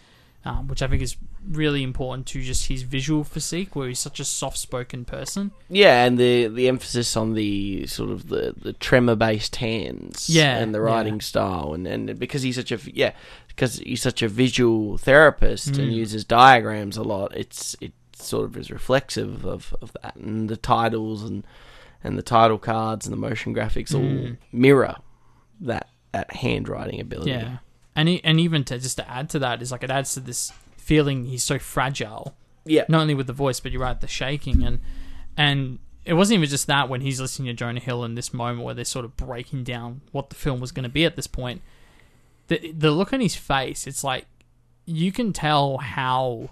um, which I think is really important to just his visual physique, where he's such a soft-spoken person. Yeah, and the the emphasis on the sort of the, the tremor based hands, Yeah, and the yeah. writing style, and, and because he's such a yeah, because he's such a visual therapist and Mm. uses diagrams a lot. It's it sort of is reflexive of, of that, and the titles and and the title cards and the motion graphics all Mm. mirror that that handwriting ability. Yeah, and he, and even to just to add to that is like it adds to this feeling he's so fragile. yeah, not only with the voice, but you're right, the shaking and and it wasn't even just that when he's listening to Jonah Hill in this moment where they're sort of breaking down what the film was going to be at this point. The the look on his face, it's like you can tell how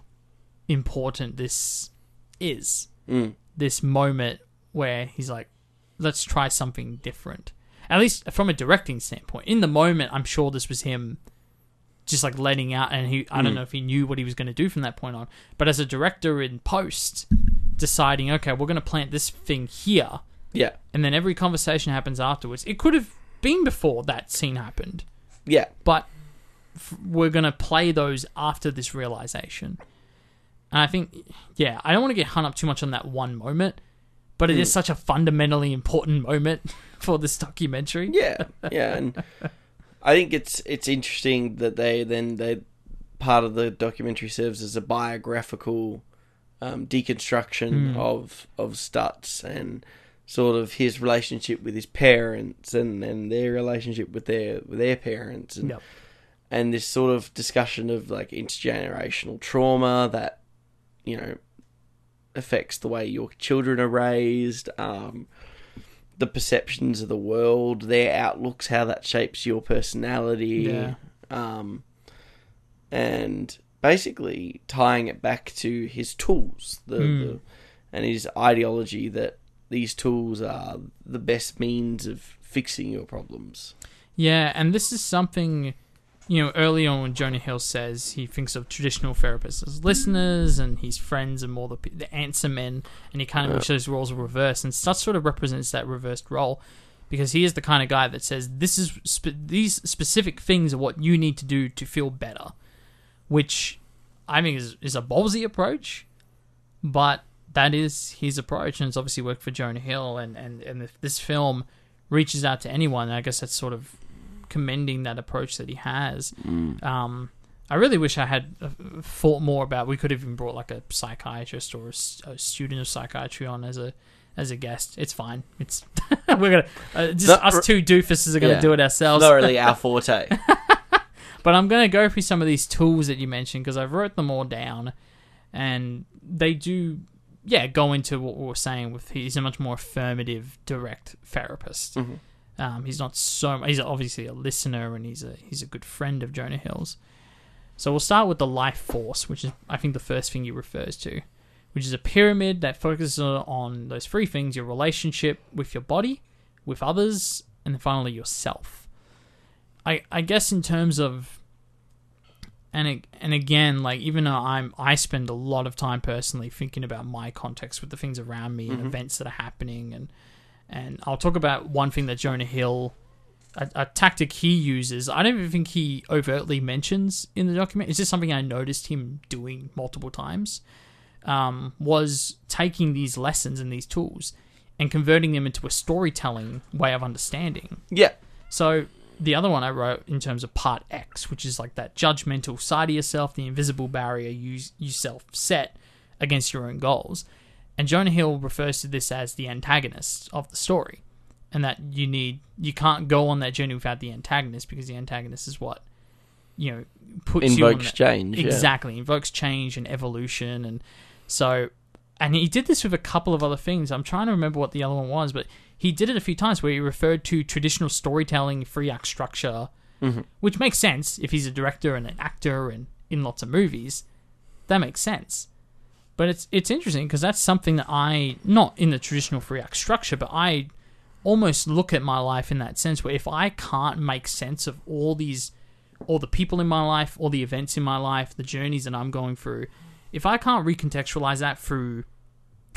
important this is. Mm. This moment where he's like, let's try something different. At least from a directing standpoint. In the moment, I'm sure this was him just like letting out, and he I don't know if he knew what he was going to do from that point on. But as a director in post, deciding okay, we're going to plant this thing here, Yeah. and then every conversation happens afterwards. It could have been before that scene happened, Yeah. but f- we're going to play those after this realization. And I think, yeah, I don't want to get hung up too much on that one moment, but it is such a fundamentally important moment [LAUGHS] for this documentary. Yeah, yeah, and [LAUGHS] I think it's it's interesting that they then they part of the documentary serves as a biographical um, deconstruction of of Stutz and sort of his relationship with his parents and, and their relationship with their with their parents and Yep. and this sort of discussion of like intergenerational trauma that you know affects the way your children are raised um the perceptions of the world their outlooks how that shapes your personality. Yeah. um and basically tying it back to his tools the, the and his ideology that these tools are the best means of fixing your problems. Yeah, and this is something, you know, early on when Jonah Hill says he thinks of traditional therapists as listeners and his friends and more the, the answer men, and he kind of makes those roles reverse. And Stutz sort of represents that reversed role because he is the kind of guy that says, this is spe- these specific things are what you need to do to feel better, which I think is, is a ballsy approach, but that is his approach, and it's obviously worked for Jonah Hill. And, and, and if this film reaches out to anyone, I guess that's sort of commending that approach that he has. Um, I really wish I had uh, thought more about. We could have even brought like a psychiatrist or a student of psychiatry on as a as a guest. It's fine. It's [LAUGHS] we're gonna uh, just Not us two doofuses are gonna Yeah. do it ourselves. not really our [LAUGHS] forte But I'm going to go through some of these tools that you mentioned because I've wrote them all down, and they do, yeah, go into what we were saying. With he's a much more affirmative, direct therapist. Um, he's not so. He's obviously a listener, and he's a he's a good friend of Jonah Hill's. So we'll start with the life force, which is I think the first thing he refers to, which is a pyramid that focuses on those three things: your relationship with your body, with others, and then finally yourself. I I guess in terms of and and again like even though I'm I spend a lot of time personally thinking about my context with the things around me and events that are happening and and I'll talk about one thing that Jonah Hill a, a tactic he uses. I don't even think he overtly mentions in the document. It's just something I noticed him doing multiple times. Um, was taking these lessons and these tools and converting them into a storytelling way of understanding. Yeah. So the other one I wrote in terms of part X, which is like that judgmental side of yourself, the invisible barrier you yourself set against your own goals. And Jonah Hill refers to this as the antagonist of the story. And that you need you can't go on that journey without the antagonist because the antagonist is what you know puts you on invokes that- change yeah. Exactly. Invokes change and evolution and so and he did this with a couple of other things. I'm trying to remember what the other one was, but he did it a few times where he referred to traditional storytelling, free act structure, mm-hmm. which makes sense if he's a director and an actor and in lots of movies. That makes sense. But it's it's interesting because that's something that I not in the traditional free act structure, but I almost look at my life in that sense where if I can't make sense of all these all the people in my life, all the events in my life, the journeys that I'm going through, if I can't recontextualize that through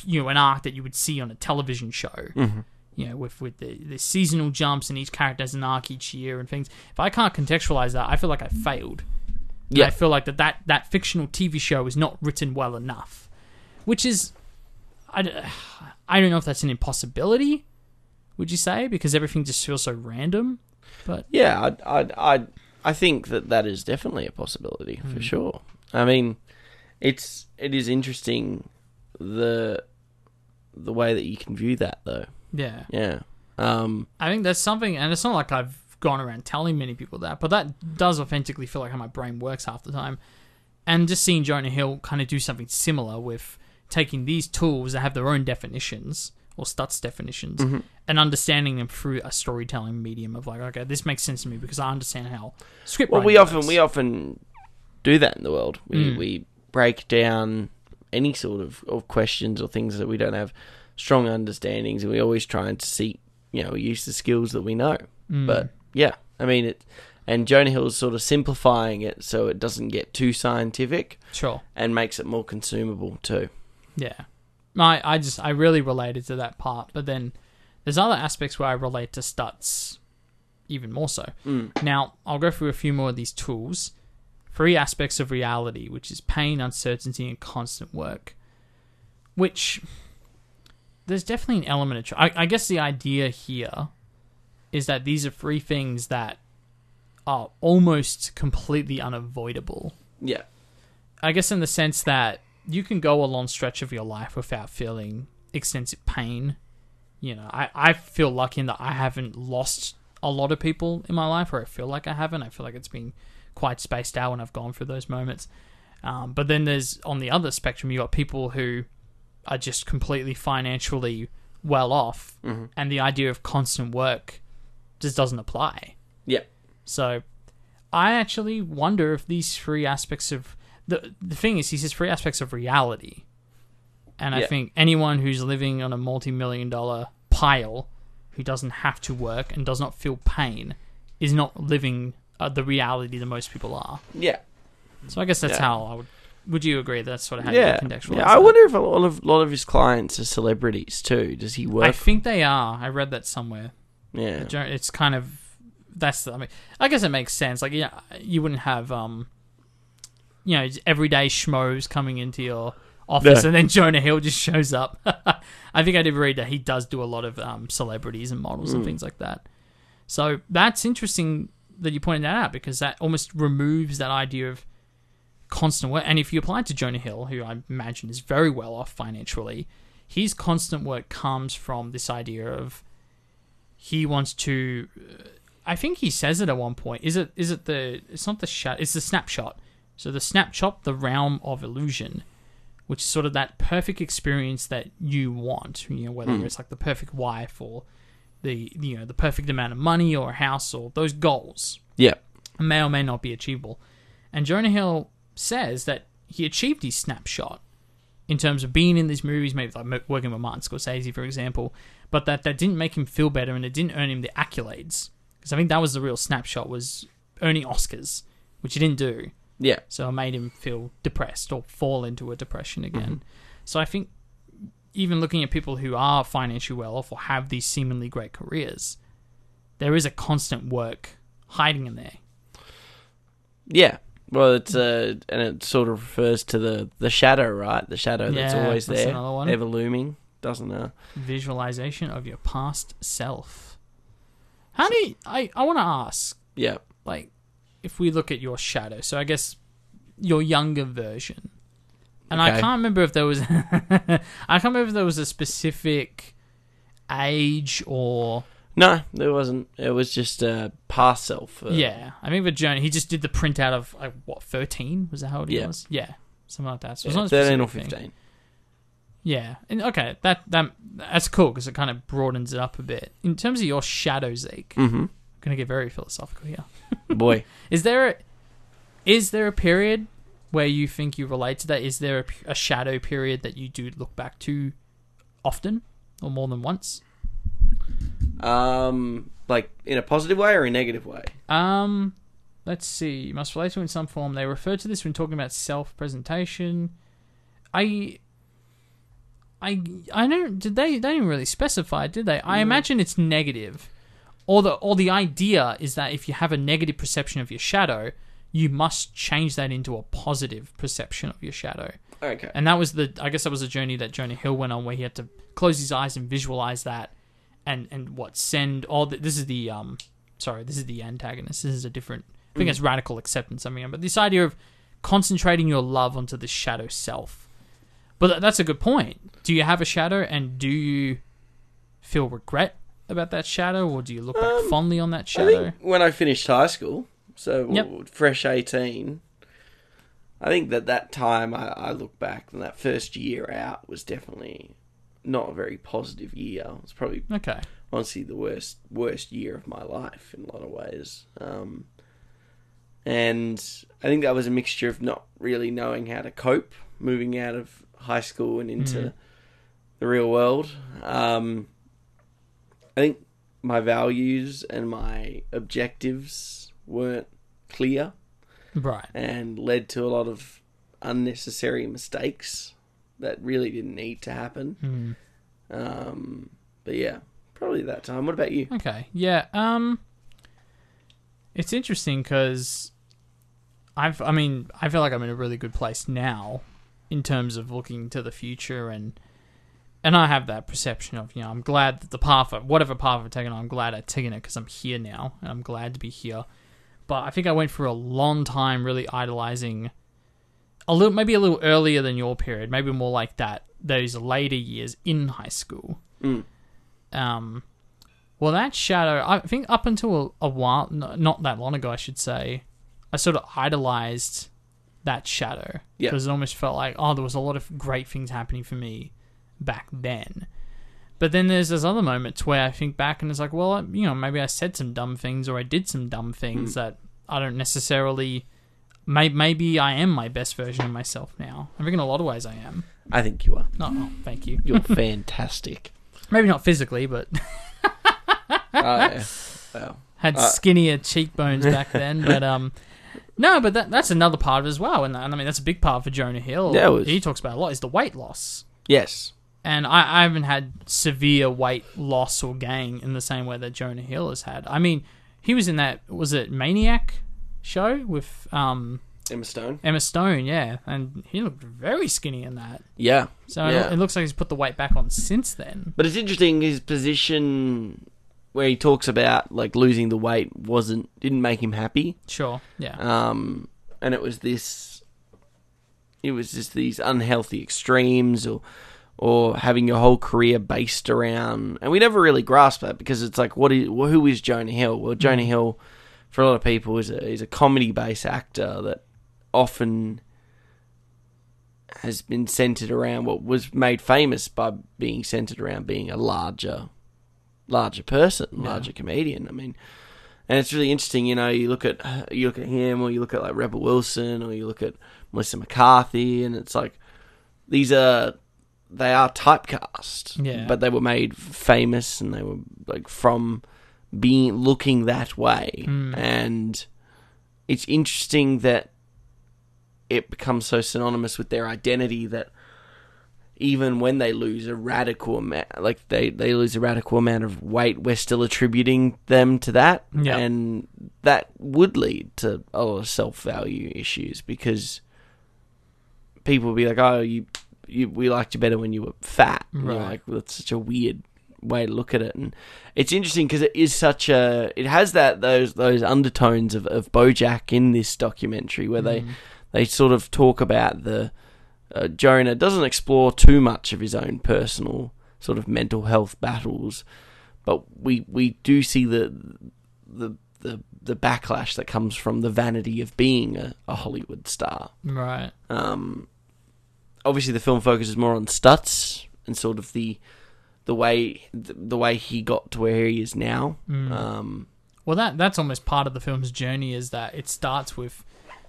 you know an arc that you would see on a television show, mm-hmm. you know, with with the, the seasonal jumps and each character has an arc each year and things. If I can't contextualize that, I feel like I failed. And Yeah. I feel like that, that that fictional TV show is not written well enough, which is, I, [SIGHS] I don't know if that's an impossibility. Would you say because everything just feels so random? But Yeah, I, I, I, I think that that is definitely a possibility Hmm. for sure. I mean, it's it is interesting the the way that you can view that though. yeah, Yeah. Um. I think that's something, and it's not like I've gone around telling many people that, but that does authentically feel like how my brain works half the time. And just seeing Jonah Hill kind of do something similar with taking these tools that have their own definitions or Stutz definitions and understanding them through a storytelling medium of like, okay, this makes sense to me because I understand how script. Well, we often works. we often do that in the world. We Mm. we break down any sort of, of questions or things that we don't have strong understandings, and we always try and seek, you know, use the skills that we know. Mm. But yeah, I mean, it And Jonah Hill's sort of simplifying it so it doesn't get too scientific Sure. and makes it more consumable too. Yeah. I I just I really related to that part, but then there's other aspects where I relate to Stutz even more so. Mm. Now, I'll go through a few more of these tools. Three aspects of reality, which is pain, uncertainty, and constant work. Which there's definitely an element of. Tr- I, I guess the idea here is that these are three things that are almost completely unavoidable. Yeah. I guess in the sense that you can go a long stretch of your life without feeling extensive pain. You know, I, I feel lucky in that I haven't lost a lot of people in my life, or I feel like I haven't. I feel like it's been quite spaced out when I've gone through those moments. Um, but then there's on the other spectrum, you got people who are just completely financially well off, and the idea of constant work just doesn't apply. Yeah. So I actually wonder if these three aspects of the the thing is he says three aspects of reality. And I think anyone who's living on a multi-million dollar pile who doesn't have to work and does not feel pain is not living uh, the reality that most people are. Yeah. So I guess that's Yeah. how I would would you agree that's sort of how Yeah. you contextualize yeah. I that? wonder if a lot of lot of his clients are celebrities too. Does he work? I think they are. I read that somewhere. yeah. It's kind of that's. The, I mean, I guess it makes sense. Like, yeah, you wouldn't have um, you know, everyday schmoes coming into your office, No. and then Jonah Hill just shows up. [LAUGHS] I think I did read that he does do a lot of um, celebrities and models and things like that. So that's interesting that you pointed that out because that almost removes that idea of constant work. And if you apply it to Jonah Hill, who I imagine is very well off financially, his constant work comes from this idea of he wants to. I think he says it at one point. Is it? Is it the? It's not the shot. It's the snapshot. So the snapshot, the realm of illusion, which is sort of that perfect experience that you want. You know, whether hmm. it's like the perfect wife or the you know the perfect amount of money or a house or those goals Yeah. may or may not be achievable. And Jonah Hill says that he achieved his snapshot in terms of being in these movies, maybe like working with Martin Scorsese, for example, but that that didn't make him feel better and it didn't earn him the accolades. Because I think that was the real snapshot was earning Oscars, which he didn't do. Yeah. So it made him feel depressed or fall into a depression again. So I think even looking at people who are financially well off or have these seemingly great careers, there is a constant work hiding in there. Yeah. Well, it's uh, and it sort of refers to the the shadow, right? The shadow that's Yeah, always that's there, another one. ever looming, doesn't it? Visualization of your past self. How do you, I, I want to ask, Yeah. like, if we look at your shadow, so I guess your younger version. And I can't remember if there was, [LAUGHS] I can't remember if there was a specific age or No, there wasn't. It was just a past self. Uh, Yeah, I think with Jonah, he just did the printout of like what thirteen was that how old he Yeah. was? Yeah, something like that. So yeah, thirteen or specific thing. fifteen. Yeah, and okay, that that that's cool because it kind of broadens it up a bit. In terms of your shadow, Zeke, Mm-hmm. Gonna get very philosophical here. [LAUGHS] Boy, Is there a, is there a period where you think you relate to that? Is there a, a shadow period that you do look back to often or more than once? um, like in a positive way or a negative way? Um, let's see. You must relate to it in some form. They refer to this when talking about self-presentation. I, I, I don't. Did they? They didn't really specify, did they? I imagine it's negative, or the or the idea is that if you have a negative perception of your shadow, you must change that into a positive perception of your shadow. Okay. And that was the I guess that was a journey that Jonah Hill went on where he had to close his eyes and visualize that and and what send all the, this is the um sorry, this is the antagonist. This is a different I think it's radical acceptance I mean, but this idea of concentrating your love onto the shadow self. But that's a good point. Do you have a shadow and do you feel regret about that shadow or do you look back fondly on that I shadow? think when I finished high school, so Yep. fresh eighteen, I think that that time I, I look back and that first year out was definitely not a very positive year. It's probably Okay. honestly the worst worst year of my life in a lot of ways. Um, and I think that was a mixture of not really knowing how to cope, moving out of high school and into the real world. Um, I think my values and my objectives weren't clear Right. and led to a lot of unnecessary mistakes that really didn't need to happen. Hmm. Um, but yeah, probably that time. What about you? Okay. Yeah. Um. It's interesting because I've. I mean, I feel like I'm in a really good place now in terms of looking to the future and and I have that perception of you know I'm glad that the path of whatever path I've taken I'm glad I've taken it because I'm here now and I'm glad to be here. But I think I went for a long time really idolizing a little maybe a little earlier than your period, maybe more like that those later years in high school. Mm. Um, well, that shadow, I think up until a, a while, n- not that long ago, I should say, I sort of idolized that shadow Yeah. because it almost felt like, oh, there was a lot of great things happening for me back then. But then there's those other moments where I think back and it's like, well, you know, maybe I said some dumb things or I did some dumb things that I don't necessarily. May, maybe I am my best version of myself now. I think in a lot of ways I am. I think you are. No, oh, thank you. You're [LAUGHS] fantastic. Maybe not physically, but Oh, [LAUGHS] yeah. Well, had Uh, skinnier cheekbones back [LAUGHS] then. But um, no, but that that's another part of it as well. And, and I mean, that's a big part for Jonah Hill. Yeah, was. He talks about a lot is the weight loss. yes. And I, I haven't had severe weight loss or gain in the same way that Jonah Hill has had. I mean, he was in that was it Maniac show with um Emma Stone. Emma Stone, yeah, and he looked very skinny in that. Yeah. So Yeah. it, it looks like he's put the weight back on since then. But it's interesting his position where he talks about like losing the weight wasn't didn't make him happy. Sure, yeah, Um, and it was this. It was just these unhealthy extremes, or or having your whole career based around, and we never really grasp that because it's like, what is who is Jonah Hill? Well, Jonah mm. Hill, for a lot of people, is a is a comedy based actor that often has been centered around what was made famous by being centered around being a larger larger person, larger comedian. I mean, and it's really interesting. You know, you look at you look at him, or you look at like Rebel Wilson, or you look at Melissa McCarthy, and it's like these are they are typecast, Yeah. but they were made famous, and they were like from being looking that way, hmm. and it's interesting that it becomes so synonymous with their identity that even when they lose a radical amount, like they, they lose a radical amount of weight, we're still attributing them to that. Yeah. And that would lead to a lot of self value issues because people will be like, oh, you, you, we liked you better when you were fat. And you're Right. like, well, that's such a weird way to look at it. And it's interesting because it is such a, it has that, those, those undertones of, of Bojack in this documentary where they, they sort of talk about the, uh, Jonah doesn't explore too much of his own personal sort of mental health battles, but we we do see the the the, the backlash that comes from the vanity of being a, a Hollywood star. right. Um, obviously, the film focuses more on Stutz and sort of the the way the, the way he got to where he is now. Um, Well, that that's almost part of the film's journey is that it starts with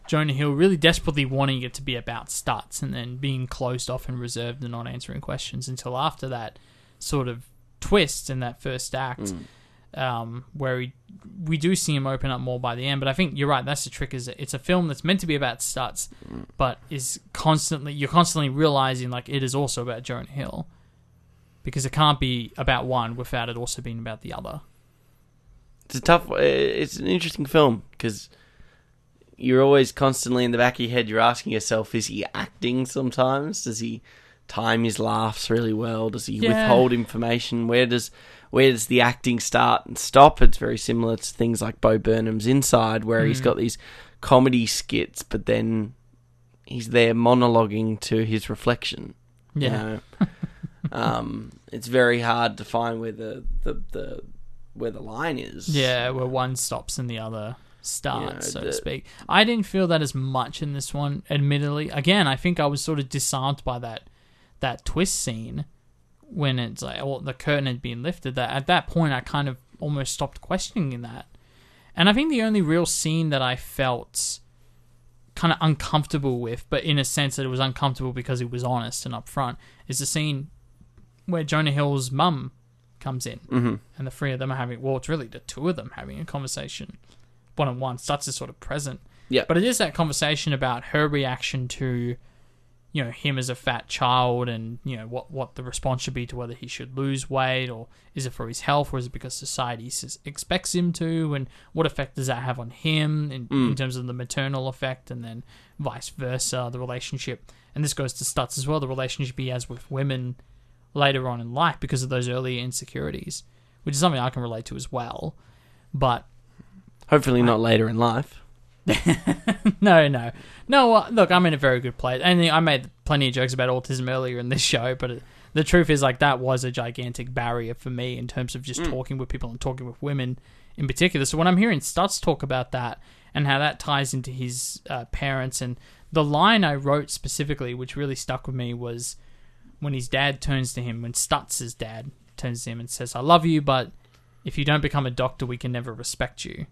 Jonah Hill really desperately wanting it to be about Stutz and then being closed off and reserved and not answering questions until after that sort of twist in that first act, um, where we we do see him open up more by the end. But I think you're right. That's the trick. Is it's a film that's meant to be about Stutz, but is constantly you're constantly realizing like it is also about Jonah Hill. Because it can't be about one without it also being about the other. it's a tough. It's an interesting film because you're always constantly in the back of your head. You're asking yourself, is he acting? Sometimes does he time his laughs really well? Does he Yeah. withhold information? Where does where does the acting start and stop? It's very similar to things like Bo Burnham's Inside, where he's got these comedy skits, but then he's there monologuing to his reflection. you Yeah. know? [LAUGHS] um, it's very hard to find where the, the, the where the line is. Yeah, where one stops and the other starts, so the- to speak. I didn't feel that as much in this one, admittedly. Again, I think I was sort of disarmed by that that twist scene when it's like well, the curtain had been lifted. That at that point, I kind of almost stopped questioning that. And I think the only real scene that I felt kind of uncomfortable with, but in a sense that it was uncomfortable because it was honest and upfront, is the scene where Jonah Hill's mum comes in Mhm. and the three of them are having well it's really the two of them having a conversation one on one. Stutz is sort of present. Yeah. But it is that conversation about her reaction to, you know, him as a fat child and, you know, what, what the response should be to whether he should lose weight or is it for his health or is it because society expects him to and what effect does that have on him in, in hmm. terms of the maternal effect and then vice versa, the relationship. And this goes to Stutz as well, the relationship he has with women later on in life because of those early insecurities, which is something I can relate to as well. But Hopefully not later in life. [LAUGHS] no, no, no. Uh, look, I'm in a very good place, and I made plenty of jokes about autism earlier in this [LAUGHS] show, but it, the truth is, like, that was a gigantic barrier for me in terms of just talking with people and talking with women in particular. So when I'm hearing Stutz talk about that and how that ties into his uh, parents, and the line I wrote specifically, which really stuck with me, was when his dad turns to him, when Stutz's dad turns to him and says, "I love you, but if you don't become a doctor, we can never respect you."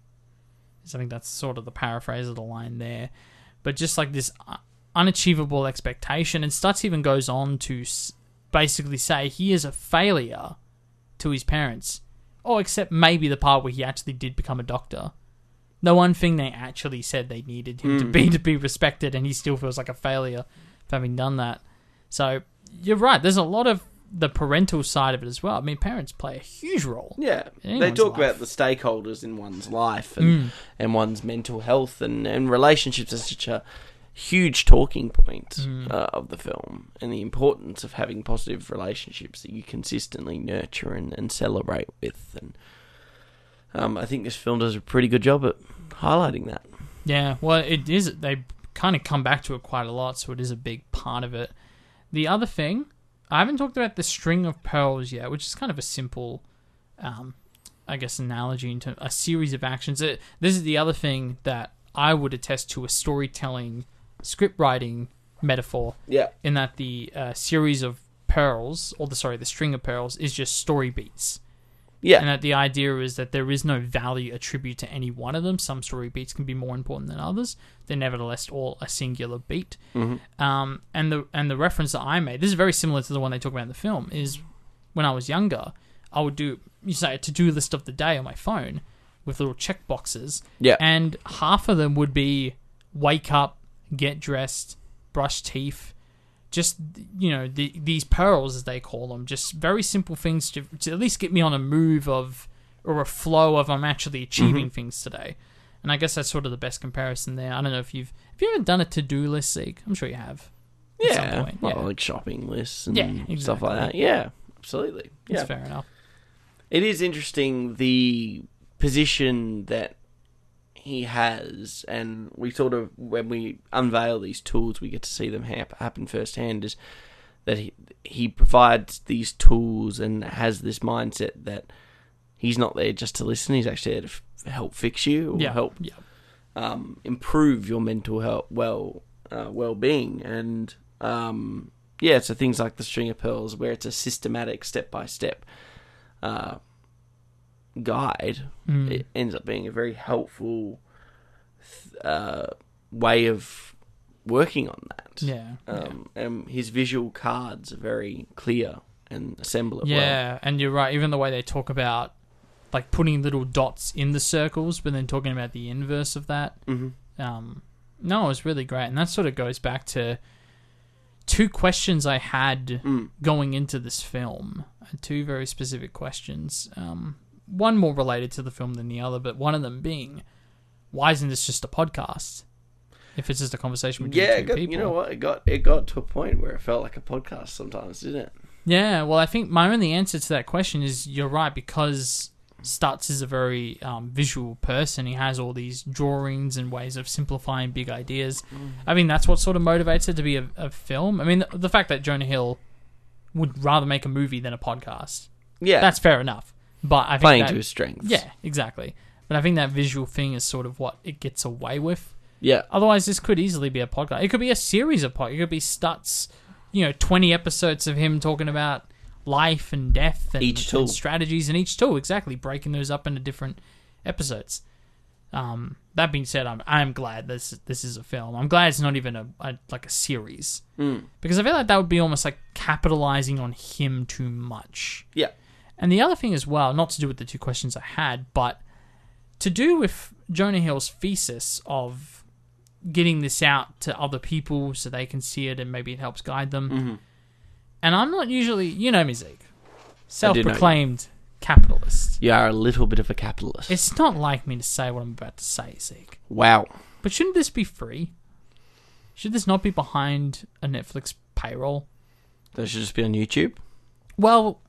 I think that's sort of the paraphrase of the line there. But just like this uh, unachievable expectation, and Stutz even goes on to basically say he is a failure to his parents. Oh, except maybe the part where he actually did become a doctor. The one thing they actually said they needed him to be to be respected, and he still feels like a failure for having done that. So you're right. There's a lot of the parental side of it as well. I mean, parents play a huge role. Yeah, they talk life. about the stakeholders in one's life and, and one's mental health and, and relationships are such a huge talking point uh, of the film and the importance of having positive relationships that you consistently nurture and, and celebrate with. And um, I think this film does a pretty good job at highlighting that. Yeah, well, it is. They kind of come back to it quite a lot, so it is a big part of it. The other thing, I haven't talked about the string of pearls yet, which is kind of a simple, um, I guess, analogy into a series of actions. It, this is the other thing that I would attest to a storytelling, script writing metaphor Yeah. in that the uh, series of pearls, or the sorry, the string of pearls, is just story beats. Yeah. And that the idea is that there is no value attribute to any one of them. Some story beats can be more important than others. They're nevertheless all a singular beat. Um, and the and the reference that I made, this is very similar to the one they talk about in the film, is when I was younger, I would do you say a to do list of the day on my phone with little check boxes. Yeah. And half of them would be wake up, get dressed, brush teeth, just you know the, these pearls as they call them just very simple things to, to at least get me on a move of or a flow of i'm actually achieving mm-hmm. things today and i guess that's sort of the best comparison there i don't know if you've have you've ever done a to-do list Zeke? i'm sure you have Yeah. Well, yeah. like shopping lists and Yeah, stuff like that. Yeah, absolutely. that's Yeah. fair enough It is interesting the position that he has, and we sort of when we unveil these tools, we get to see them hap- happen firsthand. Is that he he provides these tools and has this mindset that he's not there just to listen; he's actually there to f- help fix you or yeah help yeah um, improve your mental health, well, uh, well being, and um, yeah, so things like the string of pearls, where it's a systematic, step by step guide, Mm. it ends up being a very helpful uh, way of working on that. yeah yeah. Um, And his visual cards are very clear and assemble it well. Yeah, and you're right. Even the way they talk about like putting little dots in the circles, but then talking about the inverse of that. Mm-hmm. Um, no, it was really great, and that sort of goes back to two questions I had Mm. going into this film. Two very specific questions. Um, one more related to the film than the other, but one of them being, why isn't this just a podcast? If it's just a conversation between Yeah, two got, people, you know what? It got it got to a point where it felt like a podcast sometimes, didn't it? Yeah, well, I think my only answer to that question is you're right because Stutz is a very um, visual person. He has all these drawings and ways of simplifying big ideas. I mean, that's what sort of motivates it to be a, a film. I mean, the, the fact that Jonah Hill would rather make a movie than a podcast, Yeah, that's fair enough. But I think playing that, to his strengths. yeah, exactly. But I think that visual thing is sort of what it gets away with. yeah, Otherwise, this could easily be a podcast. It could be a series of podcasts. It could be Stutz, you know, 20 episodes of him talking about life and death and, Each tool. and strategies and each tool, exactly, breaking those up into different episodes. Um, that being said, I'm I'm glad this this is a film. I'm glad it's not even a, a like a series Mm. because I feel like that would be almost like capitalizing on him too much. yeah. And the other thing as well, not to do with the two questions I had, but to do with Jonah Hill's thesis of getting this out to other people so they can see it and maybe it helps guide them. Mm-hmm. And I'm not usually, you know me, Zeke, I do know you. self-proclaimed capitalist. You are a little bit of a capitalist. It's not like me to say what I'm about to say, Zeke. wow. But shouldn't this be free? Should this not be behind a Netflix payroll? That should just be on YouTube. Well,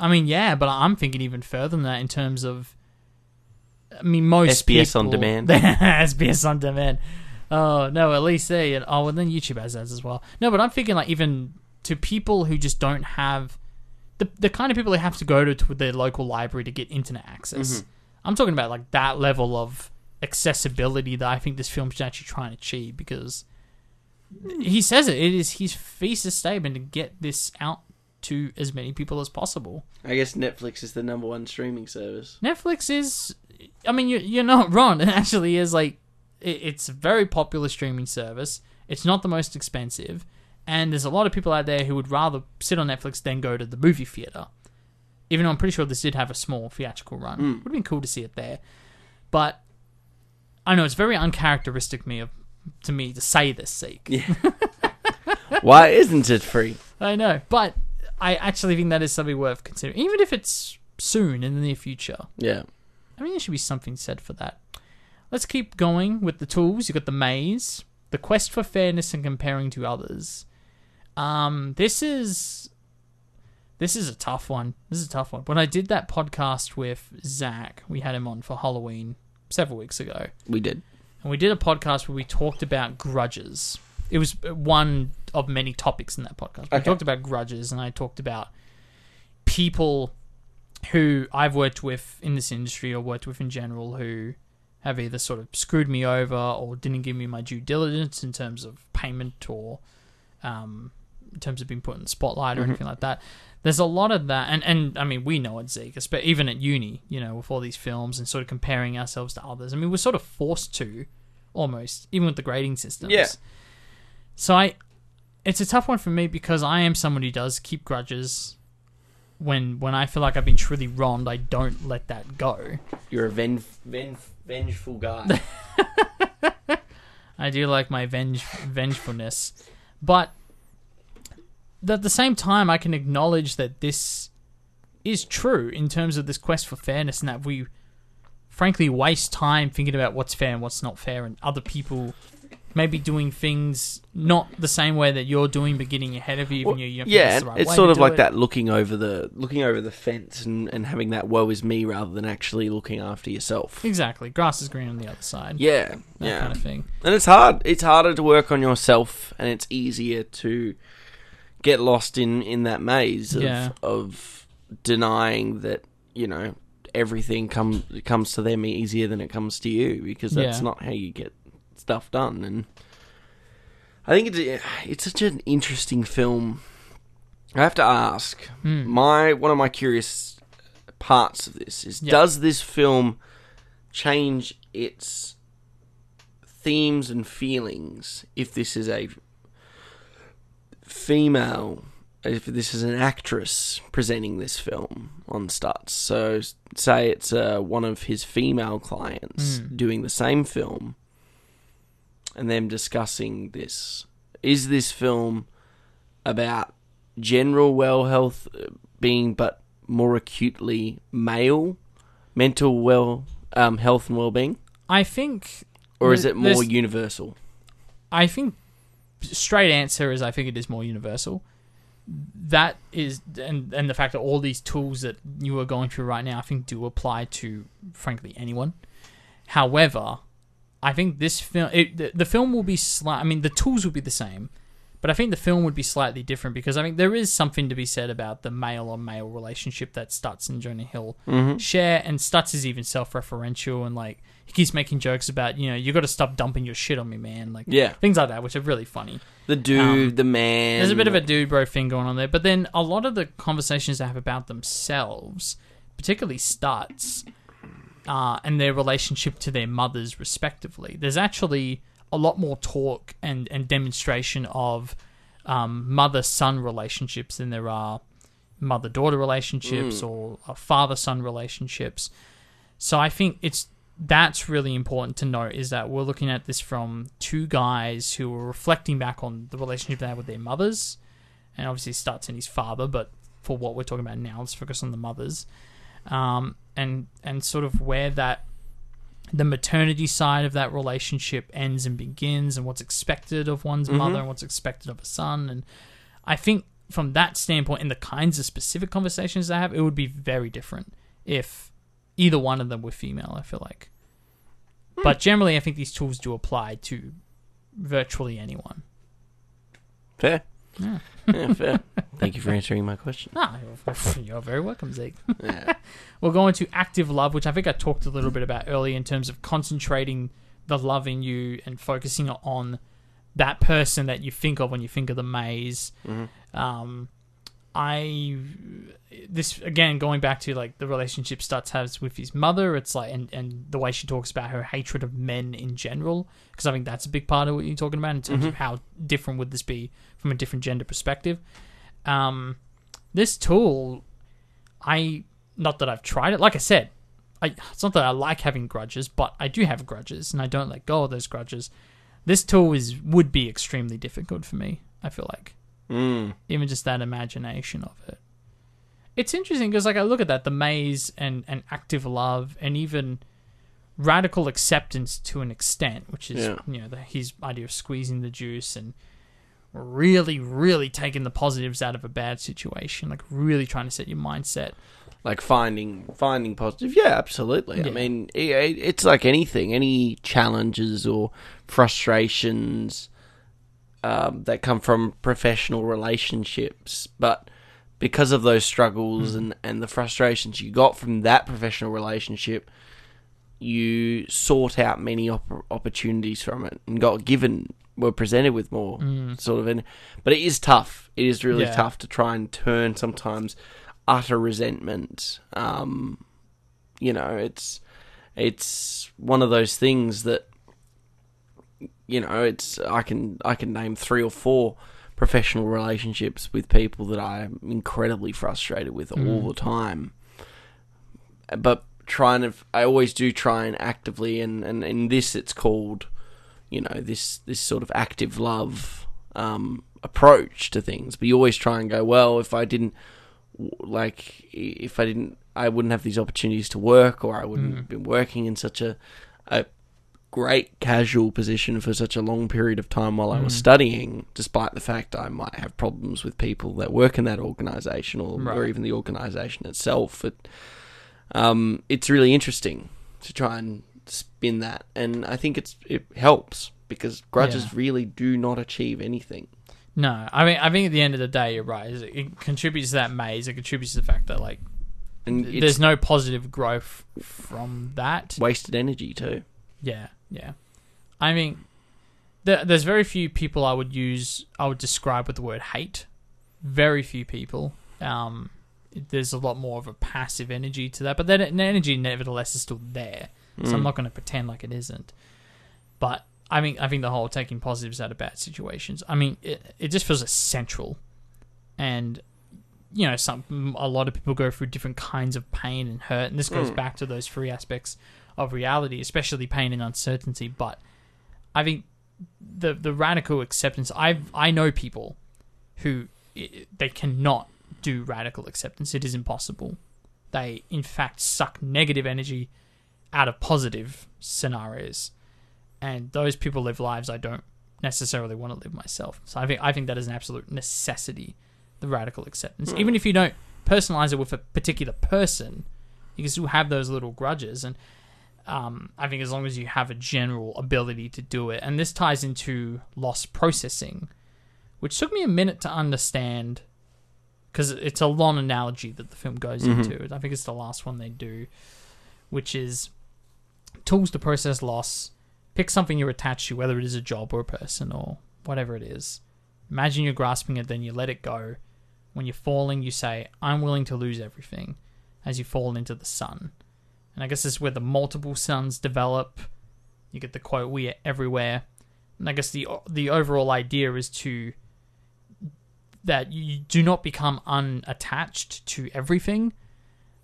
I mean, yeah, but I'm thinking even further than that in terms of. I mean, most SBS on demand. [LAUGHS] SBS on demand. Oh no, at least eh, they. Oh, and then YouTube has ads as well. No, but I'm thinking like even to people who just don't have the the kind of people who have to go to, to their local library to get internet access. Mm-hmm. I'm talking about like that level of accessibility that I think this film should actually try and achieve because he says it. It is his thesis statement to get this out to as many people as possible. I guess Netflix is the number one streaming service. Netflix is, I mean, you're, you're not [LAUGHS] wrong. It actually is like, it, it's a very popular streaming service. It's not the most expensive. And there's a lot of people out there who would rather sit on Netflix than go to the movie theater. Even though I'm pretty sure this did have a small theatrical run. Hmm. Would have been cool to see it there. But I know it's very uncharacteristic me of to me to say this, Zeke. Yeah. [LAUGHS] Why isn't it free? I know, but I actually think that is something worth considering, even if it's soon in the near future. Yeah. I mean, there should be something said for that. Let's keep going with the tools. You've got the maze, the quest for fairness, and comparing to others. Um, this is this is a tough one. This is a tough one. When I did that podcast with Zach, we had him on for Halloween several weeks ago, We did. and we did a podcast where we talked about grudges. It was one of many topics in that podcast. Okay. talked about grudges, and I talked about people who I've worked with in this industry or worked with in general who have either sort of screwed me over or didn't give me my due diligence in terms of payment or um, in terms of being put in the spotlight or anything like that. There's a lot of that, and, and I mean, we know at Zeke, but even at uni, you know, with all these films and sort of comparing ourselves to others. I mean, we're sort of forced to, almost, even with the grading systems. Yeah. So I, it's a tough one for me because I am someone who does keep grudges. When when I feel like I've been truly wronged, I don't let that go. You're a ven- ven- vengeful guy. [LAUGHS] [LAUGHS] I do like my venge vengefulness, but at the same time, I can acknowledge that this is true in terms of this quest for fairness, and that we, frankly, waste time thinking about what's fair and what's not fair, and other people maybe doing things not the same way that you're doing, but getting ahead of you. Well, you don't yeah, the right it's sort of like it. that looking over the looking over the fence and, and having that woe is me rather than actually looking after yourself. Exactly, grass is green on the other side. Yeah, that yeah. kind of thing. And it's hard. It's harder to work on yourself, and it's easier to get lost in in that maze of Yeah. of denying that you know everything comes comes to them easier than it comes to you because that's Yeah. not how you get stuff done. And I think it's it's such an interesting film. I have to ask Hmm. my one of my curious parts of this is Yeah. does this film change its themes and feelings if this is a female if this is an actress presenting this film on Stutz. So say it's uh, one of his female clients Hmm. doing the same film and them discussing this. Is this film about general well health uh, being but more acutely male mental well um, health and well-being I think, or is it more universal? I think straight answer is I think it is more universal. That is, and and the fact that all these tools that you are going through right now, I think, do apply to frankly anyone. However, I think this film, it, the, the film will be slight. I mean, the tools will be the same, but I think the film would be slightly different because I think there is something to be said about the male on male relationship that Stutz and Jonah Hill share, and Stutz is even self referential and like he keeps making jokes about you know you got to stop dumping your shit on me, man, like Yeah. things like that, which are really funny. The dude, Um, the man. There's a bit of a dude bro thing going on there, but then a lot of the conversations they have about themselves, particularly Stutz, uh, and their relationship to their mothers respectively. There's actually a lot more talk and, and demonstration of um, mother son relationships than there are mother daughter relationships or uh, father son relationships. So I think it's that's really important to note is that we're looking at this from two guys who are reflecting back on the relationship they had with their mothers, and obviously it starts in his father, but for what we're talking about now, let's focus on the mothers, um, and and sort of where that the maternity side of that relationship ends and begins, and what's expected of one's mm-hmm. mother and what's expected of a son, and I think from that standpoint, in the kinds of specific conversations they have, it would be very different if either one of them were female. I feel like, hmm. but generally, I think these tools do apply to virtually anyone. Fair. Yeah. Yeah, [LAUGHS] fair. Thank you for answering my question. Ah, you're- very welcome, Zeke. [LAUGHS] Yeah. [LAUGHS] We'll go into active love, which I think I talked a little bit about earlier in terms of concentrating the love in you and focusing on that person that you think of when you think of the maze. Um, I this again going back to like the relationship Stutz has with his mother. It's like and and the way she talks about her hatred of men in general, because I think that's a big part of what you're talking about in terms of how different would this be from a different gender perspective. Um, this tool, I not that I've tried it. Like I said, I, it's not that I like having grudges, but I do have grudges, and I don't let go of those grudges. This tool is would be extremely difficult for me. I feel like Mm. even just that imagination of it. It's interesting because like I look at that, the maze and and active love, and even radical acceptance to an extent, which is Yeah. you know the, his idea of squeezing the juice and really, really taking the positives out of a bad situation, like really trying to set your mindset. Like finding finding positive. Yeah, absolutely. I mean, it- it's like anything. Any challenges or frustrations um, that come from professional relationships, but because of those struggles and, and the frustrations you got from that professional relationship, you sought out many op- opportunities from it and got given were presented with more sort of in but it is tough. It is really Yeah. tough to try and turn sometimes utter resentment um you know it's it's one of those things that you know it's i can i can name three or four professional relationships with people that i'm incredibly frustrated with all the time. But trying to i always do try and actively and and in this it's called you know this this sort of active love um approach to things. But you always try and go well if i didn't like if i didn't i wouldn't have these opportunities to work or i wouldn't have been working in such a a great casual position for such a long period of time while I was studying, despite the fact I might have problems with people that work in that organisation or, or even the organisation itself. It, um, it's really interesting to try and spin that, and I think it's it helps because grudges Yeah. really do not achieve anything. No, I mean, I think at the end of the day, you're right. It it contributes to that maze. It contributes to the fact that like And there's no positive growth from that. wasted energy too. Yeah, yeah. I mean, there, there's very few people I would use. I would describe with the word hate. Very few people. Um, there's a lot more of a passive energy to that, but that energy nevertheless is still there. So I'm not going to pretend like it isn't. But I mean, I think the whole taking positives out of bad situations. I mean, it, it just feels essential, and you know, some a lot of people go through different kinds of pain and hurt, and this goes back to those three aspects of reality, especially pain and uncertainty. But I think the the radical acceptance. I I know people who they cannot do radical acceptance. It is impossible. They in fact suck negative energy out of positive scenarios, and those people live lives I don't necessarily want to live myself. So I think I think that is an absolute necessity. The radical acceptance, hmm. even if you don't personalize it with a particular person, you can still have those little grudges and um, I think as long as you have a general ability to do it, and this ties into loss processing, which took me a minute to understand because it's a long analogy that the film goes into. I think it's the last one they do, which is tools to process loss. Pick something you're attached to, whether it is a job or a person or whatever it is. Imagine you're grasping it, then you let it go. When you're falling, you say, I'm willing to lose everything as you fall into the sun. And I guess this is where the multiple suns develop. You get the quote, "We are everywhere," and I guess the the overall idea is to that you do not become unattached to everything,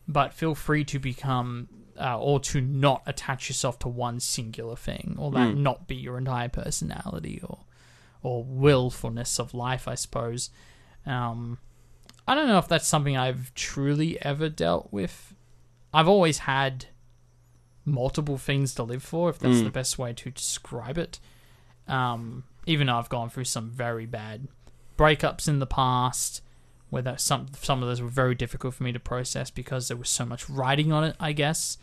but feel free to become uh, or to not attach yourself to one singular thing, or that not be your entire personality or or willfulness of life, I suppose. Um, I don't know if that's something I've truly ever dealt with. I've always had multiple things to live for, if that's the best way to describe it. Um, even though I've gone through some very bad breakups in the past, where that some some of those were very difficult for me to process because there was so much writing on it, I guess.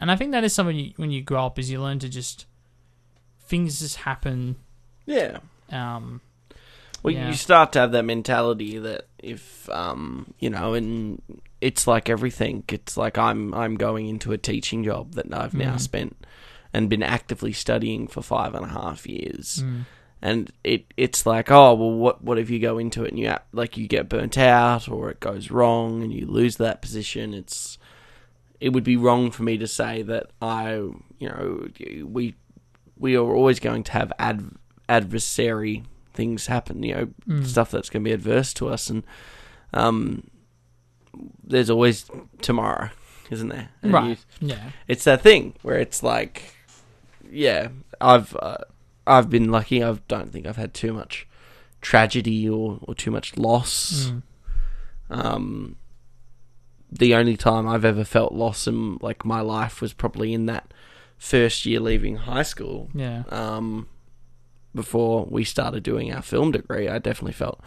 And I think that is something you, when you grow up is you learn to just things just happen. Yeah. Um, Well, Yeah. you start to have that mentality that if um, you know, and it's like everything. It's like I'm I'm going into a teaching job that I've now mm. spent and been actively studying for five and a half years. Mm. And it it's like oh well what what if you go into it and you like you get burnt out or it goes wrong and you lose that position? It's it would be wrong for me to say that I you know we we are always going to have ad, adversary things happen, you know, mm. stuff that's going to be adverse to us, and um, there's always tomorrow, isn't there? And right. you- yeah. it's that thing where it's like, yeah, I've uh, I've been lucky. I don't think I've had too much tragedy or, or too much loss. Um, the only time I've ever felt loss in like my life was probably in that first year leaving high school Yeah. um, before we started doing our film degree, I definitely felt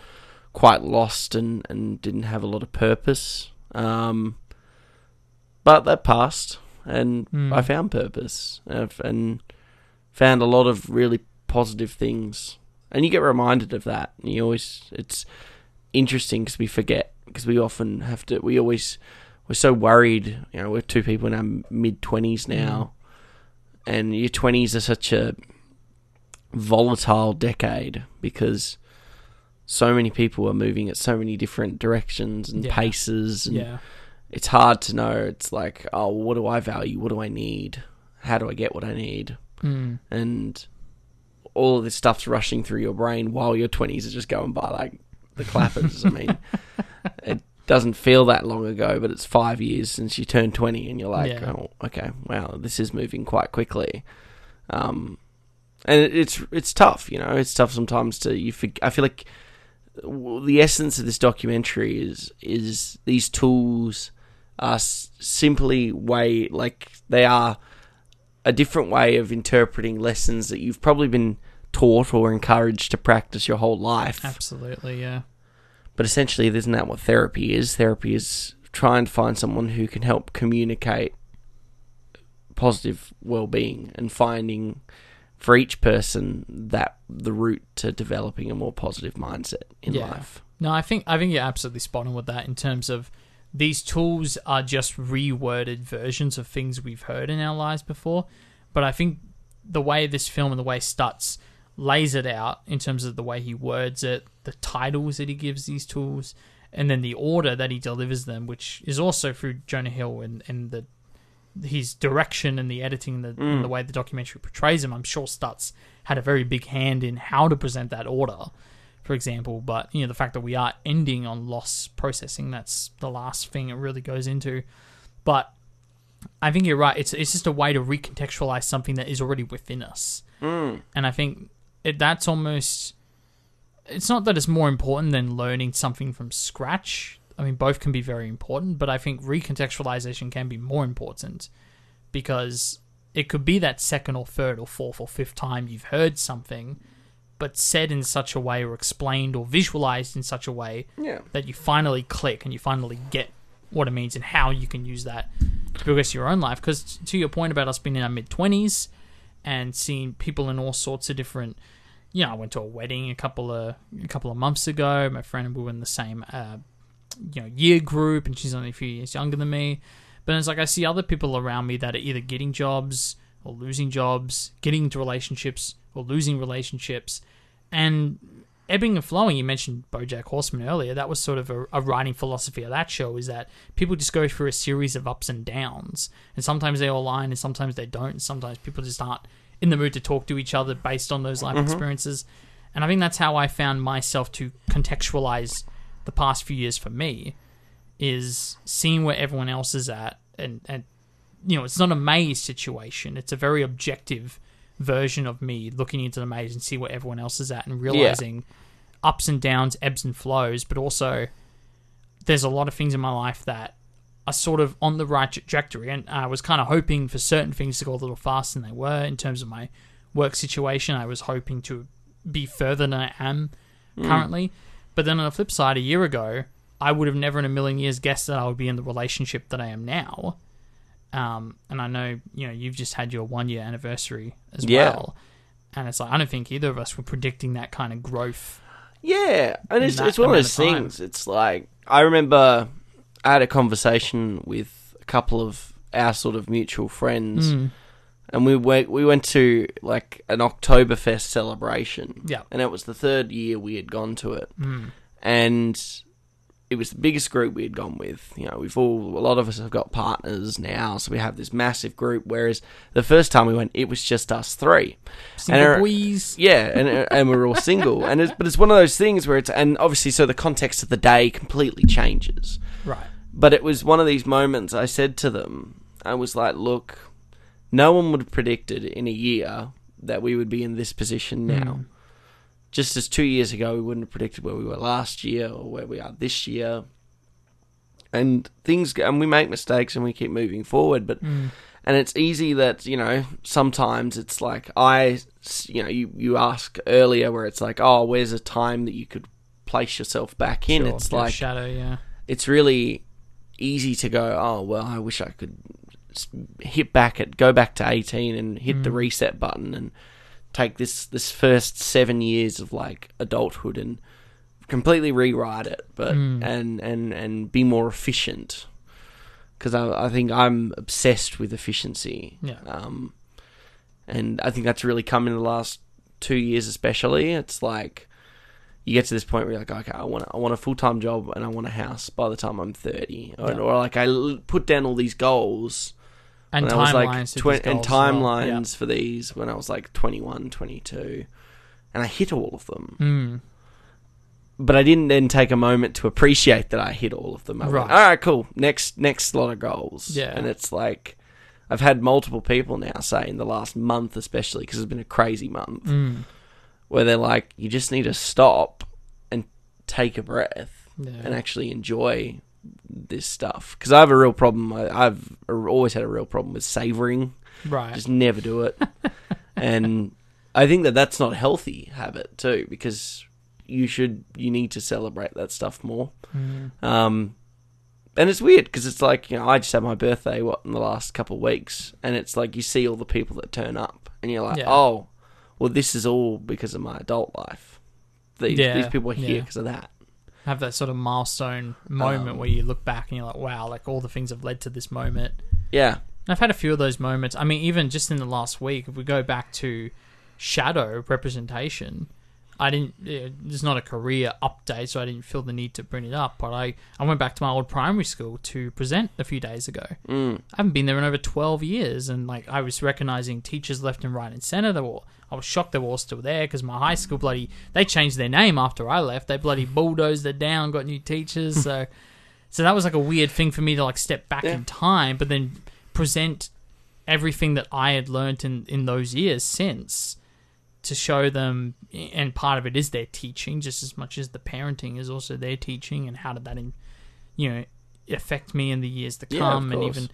quite lost and, and didn't have a lot of purpose. Um, but that passed, and I found purpose and, and found a lot of really positive things. And you get reminded of that. And you always, it's interesting because we forget because we often have to. We always we're so worried. You know, we're two people in our mid twenties now, and your twenties are such a volatile decade because so many people are moving at so many different directions and Yeah. paces and Yeah. it's hard to know it's like oh what do i value what do i need how do i get what i need Mm. and all of this stuff's rushing through your brain while your 20s are just going by like the clappers i mean [LAUGHS] it doesn't feel that long ago but it's five years since you turned 20 and you're like Yeah. oh okay wow this is moving quite quickly um and it- it's it's tough you know it's tough sometimes to you forg i feel like the essence of this documentary is is these tools are simply way like they are a different way of interpreting lessons that you've probably been taught or encouraged to practice your whole life. Absolutely. Yeah. But essentially, isn't that what therapy is? Therapy is trying to find someone who can help communicate positive well-being and finding for each person that the route to developing a more positive mindset in Yeah. life. No, I think I think you're absolutely spot on with that in terms of these tools are just reworded versions of things we've heard in our lives before. But I think the way this film and the way Stutz lays it out in terms of the way he words it, the titles that he gives these tools, and then the order that he delivers them, which is also through Jonah Hill and, and the his direction and the editing and the, and the way the documentary portrays him. I'm sure Stutz had a very big hand in how to present that order for example. But you know, the fact that we are ending on loss processing, that's the last thing it really goes into. But I think you're right. It's it's just a way to recontextualize something that is already within us. Mm. And I think it, that's almost. It's not that it's more important than learning something from scratch. I mean, both can be very important, but I think recontextualization can be more important because it could be that second or third or fourth or fifth time you've heard something but said in such a way or explained or visualized in such a way Yeah. that you finally click and you finally get what it means and how you can use that to progress your own life. Because to your point about us being in our mid twenties and seeing people in all sorts of different, you know, I went to a wedding a couple of a couple of months ago. My friend we were in the same, uh, you know, year group, and she's only a few years younger than me. But it's like I see other people around me that are either getting jobs or losing jobs, getting into relationships or losing relationships, and ebbing and flowing. You mentioned BoJack Horseman earlier. That was sort of a, a writing philosophy of that show. Is that people just go through a series of ups and downs, and sometimes they all align, and sometimes they don't. And sometimes people just aren't in the mood to talk to each other based on those life mm-hmm. experiences. And I think that's how I found myself to contextualize the past few years for me is seeing where everyone else is at and, and you know, it's not a maze situation. It's a very objective version of me looking into the maze and see where everyone else is at and realizing ups and downs, ebbs and flows, but also there's a lot of things in my life that are sort of on the right trajectory. And I was kind of hoping for certain things to go a little faster than they were in terms of my work situation. I was hoping to be further than I am hmm. currently. But then on the flip side, a year ago, I would have never in a million years guessed that I would be in the relationship that I am now. Um, and I know, you know, you've just had your one year anniversary as Yeah. well. And it's like, I don't think either of us were predicting that kind of growth. Yeah, and it's it's one of those of things. It's like I remember I had a conversation with a couple of our sort of mutual friends, Mm. And we went we went to like an Oktoberfest celebration. Yeah. and it was the third year we had gone to it, Mm. and it was the biggest group we had gone with. You know, we've all a lot of us have got partners now, so we have this massive group. Whereas the first time we went, it was just us three. Single our- boys. Yeah, and and we're all single, and it's, but it's one of those things where it's and obviously so the context of the day completely changes. Right. But it was one of these moments. I said to them, I was like, "Look, no one would have predicted in a year that we would be in this position hmm. now. Just as two years ago, we wouldn't have predicted where we were last year or where we are this year. And things, and we make mistakes and we keep moving forward, but hmm. and it's easy that you know sometimes it's like I, you know, you you ask earlier where it's like, oh, where's a time that you could place yourself back in? Sure, it's like shadow, yeah. it's really easy to go, oh well, I wish I could hit back at go back to eighteen and hit the reset button and take this this first seven years of like adulthood and completely rewrite it, but and and and be more efficient. Because I, I think I'm obsessed with efficiency. Yeah. Um, and I think that's really come in the last two years, especially. It's like you get to this point where you're like, okay, I want I want a full time job and I want a house by the time I'm thirty, or, Yeah. or like I l- put down all these goals And when I was like timelines. these and as well. timelines for these when I was like 21, 22, and I hit all of them. Mm. But I didn't then take a moment to appreciate that I hit all of them. I went, Right. all right, cool. Next, next lot of goals. Yeah. and it's like I've had multiple people now say in the last month, especially because it's been a crazy month, Mm. where they're like, you just need to stop and take a breath Yeah. and actually enjoy this stuff. Because I have a real problem. I, I've always had a real problem with savoring. right. Just never do it. [LAUGHS] and I think that that's not a healthy habit too, because you should you need to celebrate that stuff more. Um, and it's weird because it's like you know I just had my birthday what in the last couple of weeks, and it's like you see all the people that turn up, and you're like, Yeah. oh, well, this is all because of my adult life. These Yeah, these people are here yeah. because of that. Have that sort of milestone moment Um, where you look back and you're like, wow, like all the things have led to this moment. Yeah, I've had a few of those moments. I mean, even just in the last week, if we go back to shadow representation, I didn't. eh, There's not a career update, so I didn't feel the need to bring it up. But I, I went back to my old primary school to present a few days ago. mm, I haven't been there in over 12 years, and like I was recognizing teachers left and right and center. They were, I was shocked they were all still there because my high school bloody they changed their name after I left. They bloody bulldozed it down, got new teachers. So, [LAUGHS] so that was like a weird thing for me to like step back Yeah. in time, but then present everything that I had learnt in in those years since to show them and part of it is their teaching just as much as the parenting is also their teaching and how did that in, you know affect me in the years to come of and even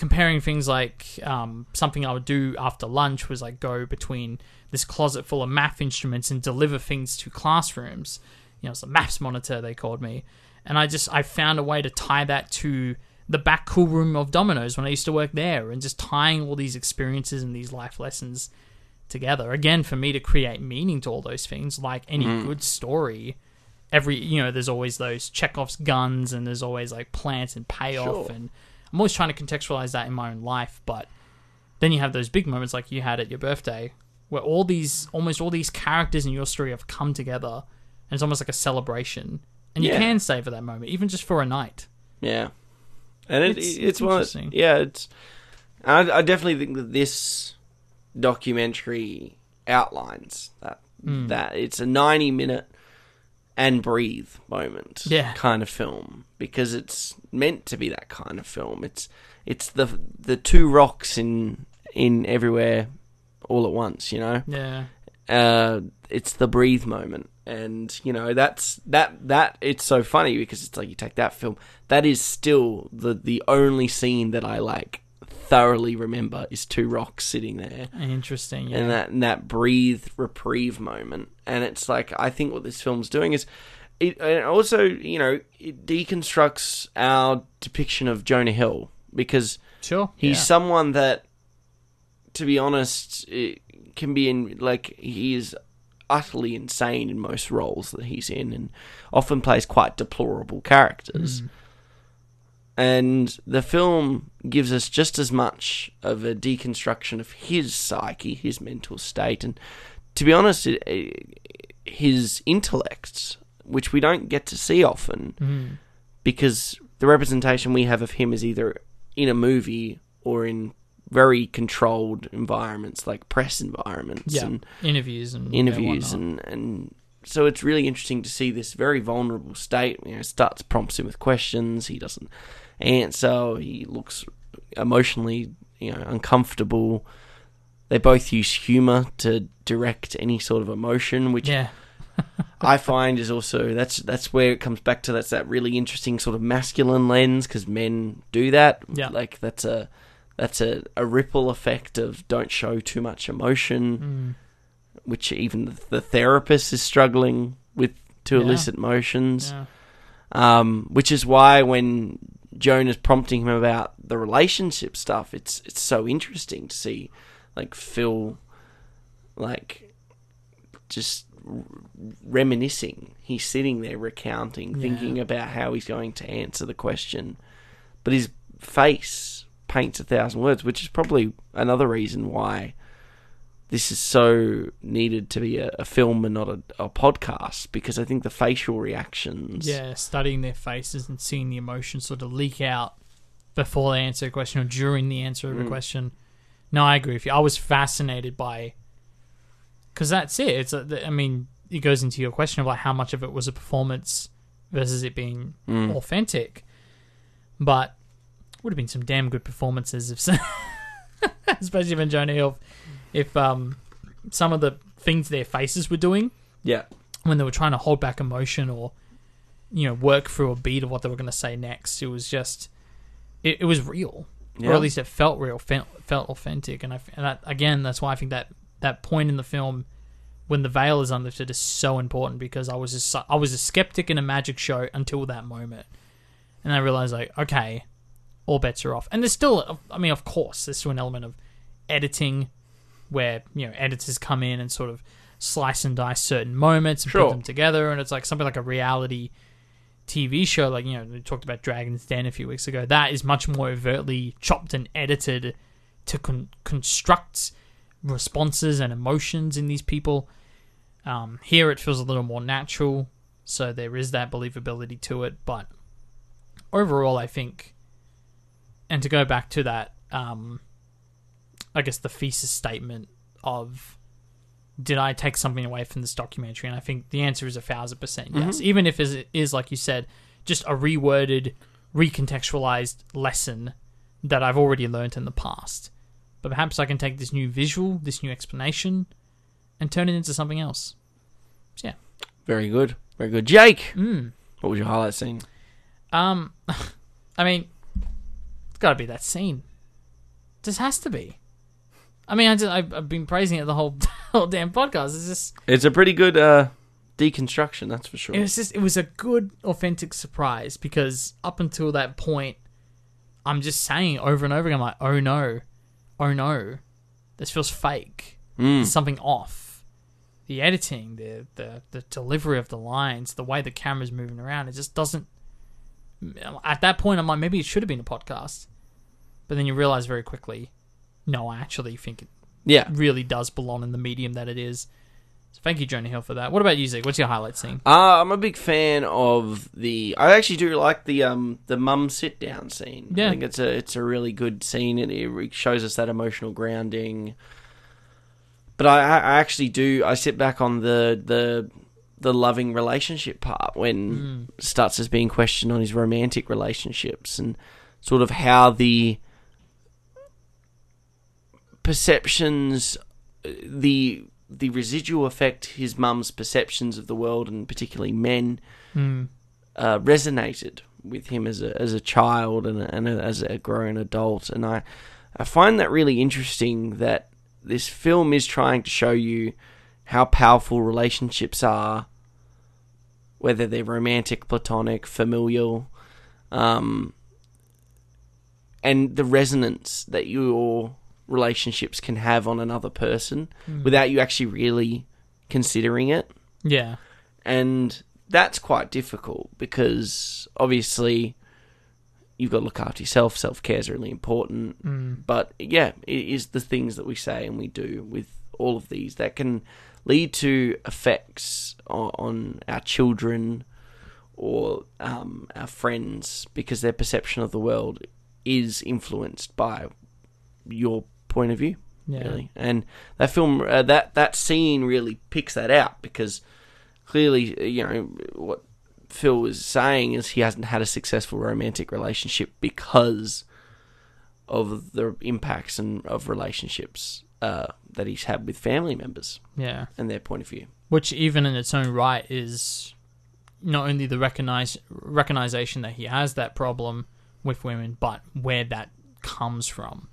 comparing things like um, something I would do after lunch was like go between this closet full of math instruments and deliver things to classrooms. You know, it's a maths monitor they called me, and I just I found a way to tie that to the back cool room of Domino's when I used to work there, and just tying all these experiences and these life lessons together. Again, for me to create meaning to all those things, like any mm-hmm. good story. Every you know, there's always those Chekhov's guns, and there's always like plants and payoff, Sure. and I'm always trying to contextualize that in my own life. But then you have those big moments like you had at your birthday, where all these almost all these characters in your story have come together, and it's almost like a celebration. And you Yeah. can savor that moment, even just for a night. Yeah, and it, It's- it's, it's one. Yeah, it's. I, I definitely think that this documentary outlines that Hmm. that it's a ninety minute and breathe moment Yeah. kind of film because it's meant to be that kind of film. It's it's the the two rocks in in everywhere all at once, you know. Yeah. Uh, it's the breathe moment, and you know that's that that it's so funny because it's like you take that film that is still the the only scene that I like thoroughly remember is two rocks sitting there Interesting. Yeah. and that and that breathe reprieve moment and it's like i think what this film's doing is it and also you know it deconstructs our depiction of jonah hill because sure. he's yeah. someone that to be honest it can be in like he is utterly insane in most roles that he's in and often plays quite deplorable characters mm. And the film gives us just as much of a deconstruction of his psyche, his mental state, and to be honest, his intellect, which we don't get to see often, mm-hmm. because the representation we have of him is either in a movie or in very controlled environments like press environments yeah. and interviews and interviews and, and and so it's really interesting to see this very vulnerable state. You know, Stutz prompts him with questions. He doesn't answer. He looks emotionally, you know, uncomfortable. They both use humor to direct any sort of emotion, which yeah. [LAUGHS] I find is also that's that's where it comes back to that's that really interesting sort of masculine lens because men do that. Yeah. like that's a that's a, a ripple effect of don't show too much emotion, which even the, the therapist is struggling with to Yeah. elicit emotions. Yeah. Um, which is why when Jonah's prompting him about the relationship stuff, it's it's so interesting to see like Phil like just r- reminiscing. He's sitting there recounting, Yeah. thinking about how he's going to answer the question, but his face paints a thousand words, which is probably another reason why this is so needed to be a, a film and not a, a podcast because I think the facial reactions. Yeah, studying their faces and seeing the emotions sort of leak out before they answer a question or during the answer of a mm. question. No, I agree with you. I was fascinated by because that's it. It's uh, a, I mean, it goes into your question of like how much of it was a performance versus it being mm. authentic. But would have been some damn good performances if, [LAUGHS] especially when Jonah Hill, if um some of the things their faces were doing. Yeah. when they were trying to hold back emotion or you know work through a beat of what they were going to say next it was just it, it was real. Or Yeah. at least it felt real felt, felt authentic. And, I, and that, again that's why i think that that point in the film when the veil is unlifted is so important because i was just, i was a skeptic in a magic show until that moment. And i realized like okay all bets are off. And there's still i mean of course there's still an element of editing where you know editors come in and sort of slice and dice certain moments and Sure. put them together, and it's like something like a reality TV show. Like you know, we talked about Dragon's Den a few weeks ago. That is much more overtly chopped and edited to con- construct responses and emotions in these people. Um, here, it feels a little more natural, so there is that believability to it. But overall, I think, and to go back to that. Um, I guess the thesis statement of did I take something away from this documentary? And I think the answer is a thousand percent yes. Even if it is, like you said, just a reworded, recontextualized lesson that I've already learnt in the past. But perhaps I can take this new visual, this new explanation, and turn it into something else. So yeah. Very good. Very good. Jake, Mm. what was your highlight scene? Um, [LAUGHS] I mean, it's got to be that scene. This has to be. I mean, I just, I've, I've been praising it the whole [LAUGHS] whole damn podcast. It's just It's a pretty good uh, deconstruction, that's for sure. it was just it was a good authentic surprise because up until that point, I'm just saying over and over again, like, oh no, oh no, this feels fake. Mm. There's something off. The editing, the the the delivery of the lines, the way the camera's moving around, it just doesn't. At that point, I'm like, maybe it should have been a podcast, but then you realize very quickly, no, I actually think it Yeah. really does belong in the medium that it is. So thank you, Jonah Hill, for that. What about you, Zeke? What's your highlight scene? Uh, I'm a big fan of the. I actually do like the um the mum sit down scene. Yeah. I think it's a it's a really good scene. and It shows us that emotional grounding. But I, I actually do. I sit back on the the the loving relationship part when Stutz is being questioned on his romantic relationships and sort of how the perceptions the the residual effect his mum's perceptions of the world and particularly men uh, resonated with him as a as a child and, a, and a, as a grown adult. And I I find that really interesting that this film is trying to show you how powerful relationships are whether they're romantic platonic familial um, and the resonance that your relationships can have on another person without you actually really considering it Yeah. and that's quite difficult because obviously you've got to look after yourself. Self care is really important, but yeah, it is the things that we say and we do with all of these that can lead to effects on, on our children or um, our friends because their perception of the world is influenced by your point of view Yeah. really. And that film, uh, that that scene really picks that out because clearly, uh, you know, what Phil was saying is he hasn't had a successful romantic relationship because of the impacts and of relationships uh, that he's had with family members Yeah. and their point of view. Which even in its own right is not only the recognize recognition that he has that problem with women, but where that comes from.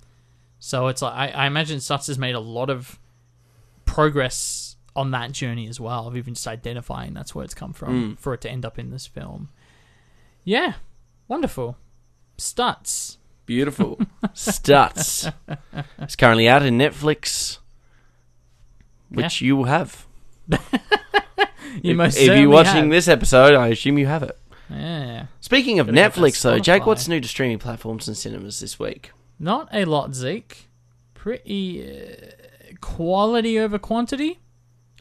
So it's like I, I imagine Stutz has made a lot of progress on that journey as well of even just identifying that's where it's come from mm. for it to end up in this film. Yeah, wonderful. Stutz. Beautiful. [LAUGHS] Stutz. It's currently out in Netflix, which you will have. [LAUGHS] You if, most if you're watching have. this episode, I assume you have it. yeah, Speaking of Gotta get that Netflix, though, Jake, what's new to streaming platforms and cinemas this week? Not a lot, Zeke. Pretty uh, quality over quantity.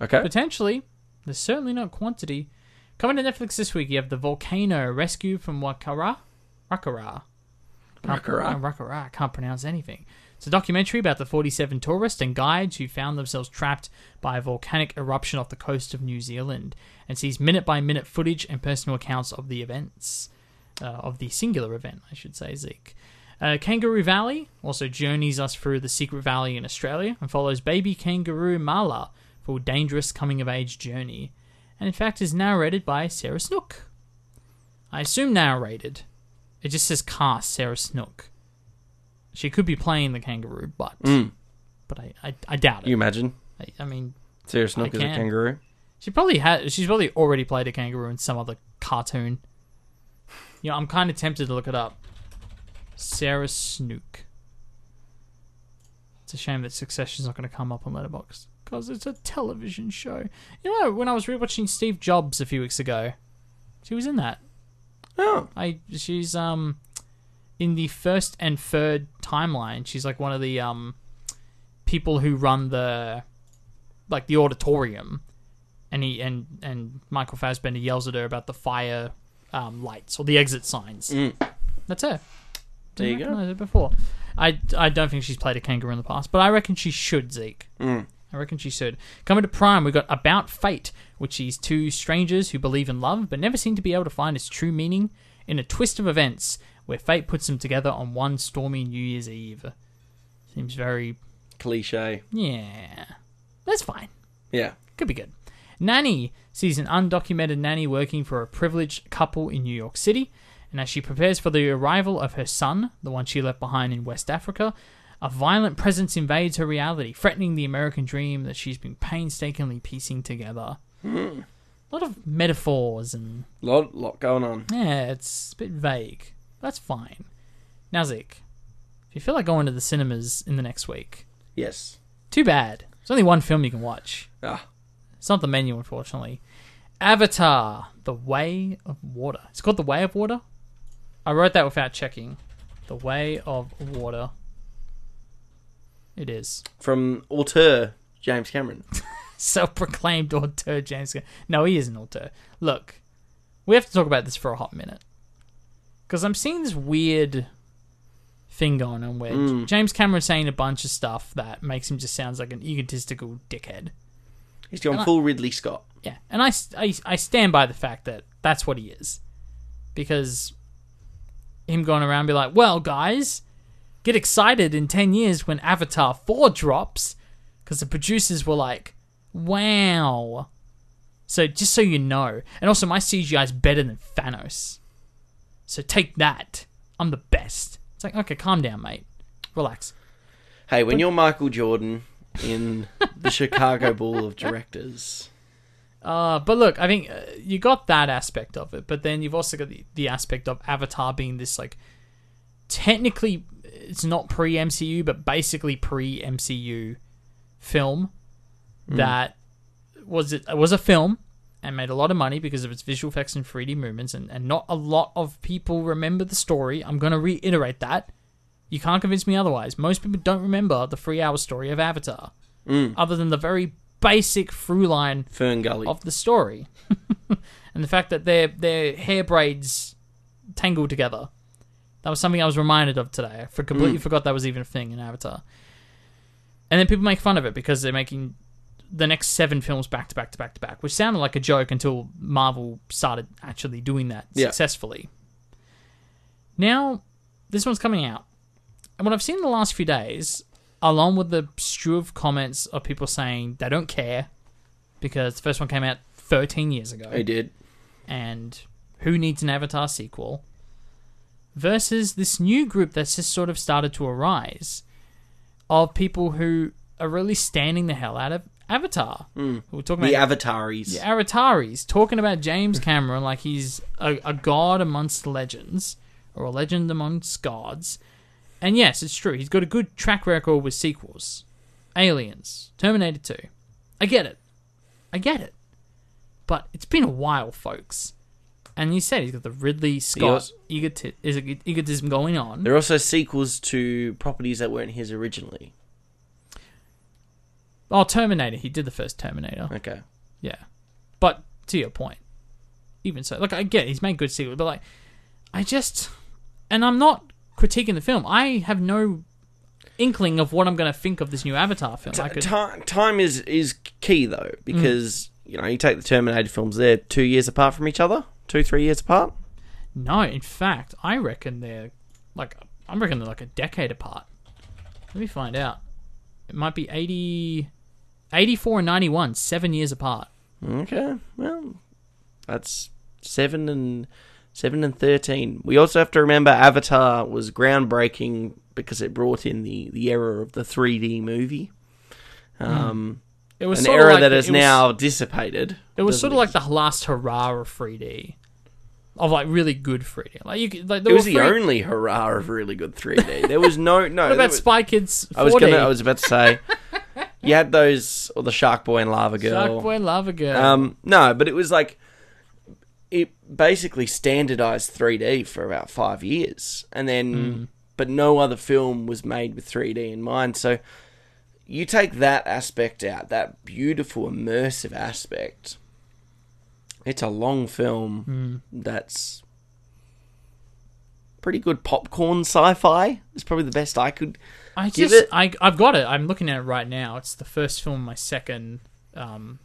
Okay. Potentially. There's certainly not quantity. Coming to Netflix this week, you have The Volcano Rescue from Whakaari. Rakara. Can't- Rakara. uh, Rakara. I can't pronounce anything. It's a documentary about the 47 tourists and guides who found themselves trapped by a volcanic eruption off the coast of New Zealand and sees minute by minute footage and personal accounts of the events. Uh, of the singular event, I should say, Zeke. Uh, Kangaroo Valley also journeys us through the secret valley in Australia and follows baby kangaroo Mala for a dangerous coming of age journey, and in fact is narrated by Sarah Snook. I assume narrated. It just says cast Sarah Snook. She could be playing the kangaroo, but Mm. but I, I, I doubt it. You imagine? I, I mean, Sarah Snook is a kangaroo. she probably had. She's probably already played a kangaroo in some other cartoon. You know, I'm kind of tempted to look it up. Sarah Snook. It's a shame that Succession's not going to come up on Letterboxd because it's a television show. You know, when I was rewatching Steve Jobs a few weeks ago, she was in that. Oh, I she's um in the first and third timeline. She's like one of the um people who run the like the auditorium, and he and and Michael Fassbender yells at her about the fire um, lights or the exit signs. Mm. That's her. There you Didn't go. recognize her before. I, I don't think she's played a kangaroo in the past, but I reckon she should, Zeke. Mm. I reckon she should. Coming to Prime, we've got About Fate, which is two strangers who believe in love but never seem to be able to find its true meaning in a twist of events where fate puts them together on one stormy New Year's Eve. Seems very. cliche. Yeah. That's fine. Yeah. Could be good. Nanny sees an undocumented nanny working for a privileged couple in New York City, and as she prepares for the arrival of her son, the one she left behind in West Africa, a violent presence invades her reality, threatening the American dream that she's been painstakingly piecing together. A lot of metaphors and Lot, lot going on. yeah, it's a bit vague. That's fine. Now, Zeke, if you feel like going to the cinemas in the next week, Yes. too bad. There's only one film you can watch. Ah, It's not the menu, unfortunately. Avatar: The Way of Water. It's called The Way of Water. I wrote that without checking. The Way of Water. It is from auteur James Cameron. [LAUGHS] self-proclaimed auteur James. Gunn. No, he is an auteur. Look, we have to talk about this for a hot minute because I'm seeing this weird thing going on where Mm. James Cameron's saying a bunch of stuff that makes him just sounds like an egotistical dickhead. He's gone And I- Ridley Scott. Yeah, and I, I, I stand by the fact that that's what he is. Because him going around and be like, well, guys, get excited in 10 years when Avatar 4 drops. Because the producers were like, wow. So just so you know. And also, my CGI is better than Thanos. So take that. I'm the best. It's like, okay, calm down, mate. Relax. Hey, when you're Michael Jordan in the Chicago Bowl of Directors, Uh, but look, I think uh, you got that aspect of it, but then you've also got the, the aspect of Avatar being this like technically it's not pre MCU, but basically pre MCU film that was it was a film and made a lot of money because of its visual effects and 3D movements, and, and not a lot of people remember the story. I'm going to reiterate that. You can't convince me otherwise. Most people don't remember the three hour story of Avatar, other than the very basic through line Fern Gully. of the story, [LAUGHS] and the fact that their their hair braids tangle together. That was something I was reminded of today. I for, completely mm. forgot that was even a thing in Avatar. And then people make fun of it because they're making the next seven films back to back to back to back, which sounded like a joke until Marvel started actually doing that Yeah. successfully. Now, this one's coming out. And what I've seen in the last few days, along with the strew of comments of people saying they don't care because the first one came out 13 years ago I did. and who needs an Avatar sequel, versus this new group that's just sort of started to arise of people who are really standing the hell out of Avatar. Hmm. We're talking about The Avataris. the Avataris, talking about James Cameron like he's a, a god amongst legends, or a legend amongst gods. And yes, it's true. He's got a good track record with sequels. Aliens, Terminator 2. I get it. I get it. But it's been a while, folks. And you said he's got the Ridley Scott egoti- is egotism going on. There are also sequels to properties that weren't his originally. Oh, Terminator. He did the first Terminator. Okay. Yeah. But to your point, even so, like I get it, he's made good sequels, but like I just and I'm not critiquing the film. I have no inkling of what I'm going to think of this new Avatar film. I could, Ti- time is is key though mm. because you know you take the Terminator films; they're two years apart from each other, two three years apart. no, in fact, I reckon they're like I'm reckon they're like a decade apart. Let me find out. It might be 80 84 and 91, 7 years apart. Okay, well, that's seven and seven and thirteen. We also have to remember Avatar was groundbreaking because it brought in the the era of the three D movie. Um, It was an era like that the- has was- now dissipated. It was sort of like the last hurrah of 3D, of like really good 3D. Like you, could- like It was the three- only hurrah of really good 3D. There was no no. What about was- Spy Kids 4D? I was gonna. I was about to say. You had those, or the Shark Boy and Lava Girl. Shark Boy and Lava Girl. Um, no, but it was like it basically standardized 3D for about five years, and then Hmm. but no other film was made with 3D in mind. So you take that aspect out, that beautiful immersive aspect. It's a long film Hmm. that's pretty good popcorn sci-fi. It's probably the best I could. I give just, it- I, I've got it. I'm looking at it right now. It's the first film in my second um,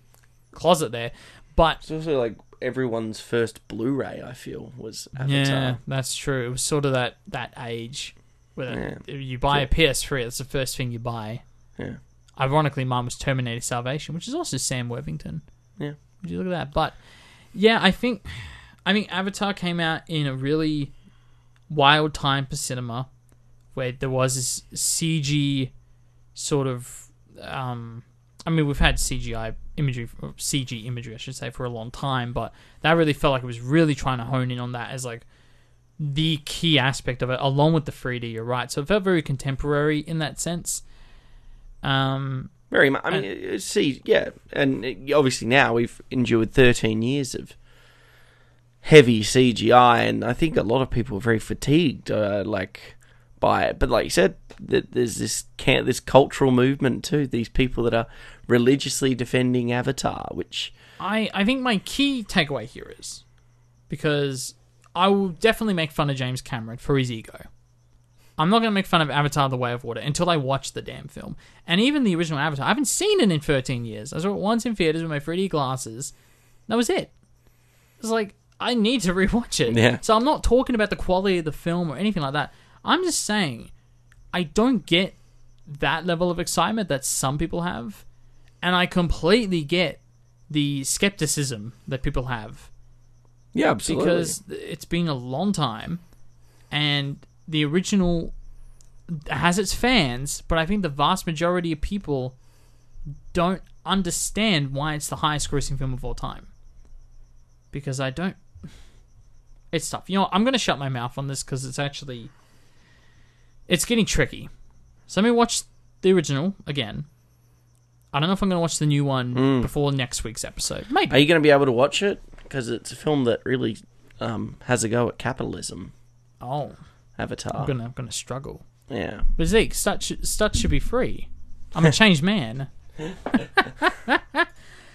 closet there. But It's also like everyone's first Blu-ray. I feel was Avatar. yeah, that's true. It was sort of that that age where Yeah. you buy a PS3. That's the first thing you buy. Yeah. Ironically, mine was Terminator Salvation, which is also Sam Worthington. Yeah. Would you look at that? But yeah, I think I mean Avatar came out in a really wild time for cinema, where there was this CG sort of. Um, I mean, we've had CGI imagery, or CG imagery, I should say, for a long time, but that really felt like it was really trying to hone in on that as like the key aspect of it, along with the 3D. You're right, so it felt very contemporary in that sense. Um, Very much. I mean, see, yeah, and obviously now we've endured 13 years of heavy CGI, and I think a lot of people are very fatigued, uh, like by it. But like you said, there's this can this cultural movement too. These people that are religiously defending Avatar, which I, I think my key takeaway here is because I will definitely make fun of James Cameron for his ego. I'm not going to make fun of Avatar: The Way of Water until I watch the damn film. And even the original Avatar, I haven't seen it in 13 years. I saw it once in theaters with my 3D glasses. That was it. It's like I need to [LAUGHS] rewatch it. Yeah. So I'm not talking about the quality of the film or anything like that. I'm just saying I don't get that level of excitement that some people have, and I completely get the skepticism that people have Yeah, absolutely. because it's been a long time and the original has its fans but i think the vast majority of people don't understand why it's the highest grossing film of all time because i don't it's tough you know what? i'm going to shut my mouth on this because it's actually it's getting tricky so let me watch the original again i don't know if i'm going to watch the new one before next week's episode maybe Are you going to be able to watch it? Because it's a film that really um, has a go at capitalism. oh Avatar. i'm going to I'm gonna struggle Yeah. But Zeke, Stutz, Stutz should be free. I'm a changed man. [LAUGHS]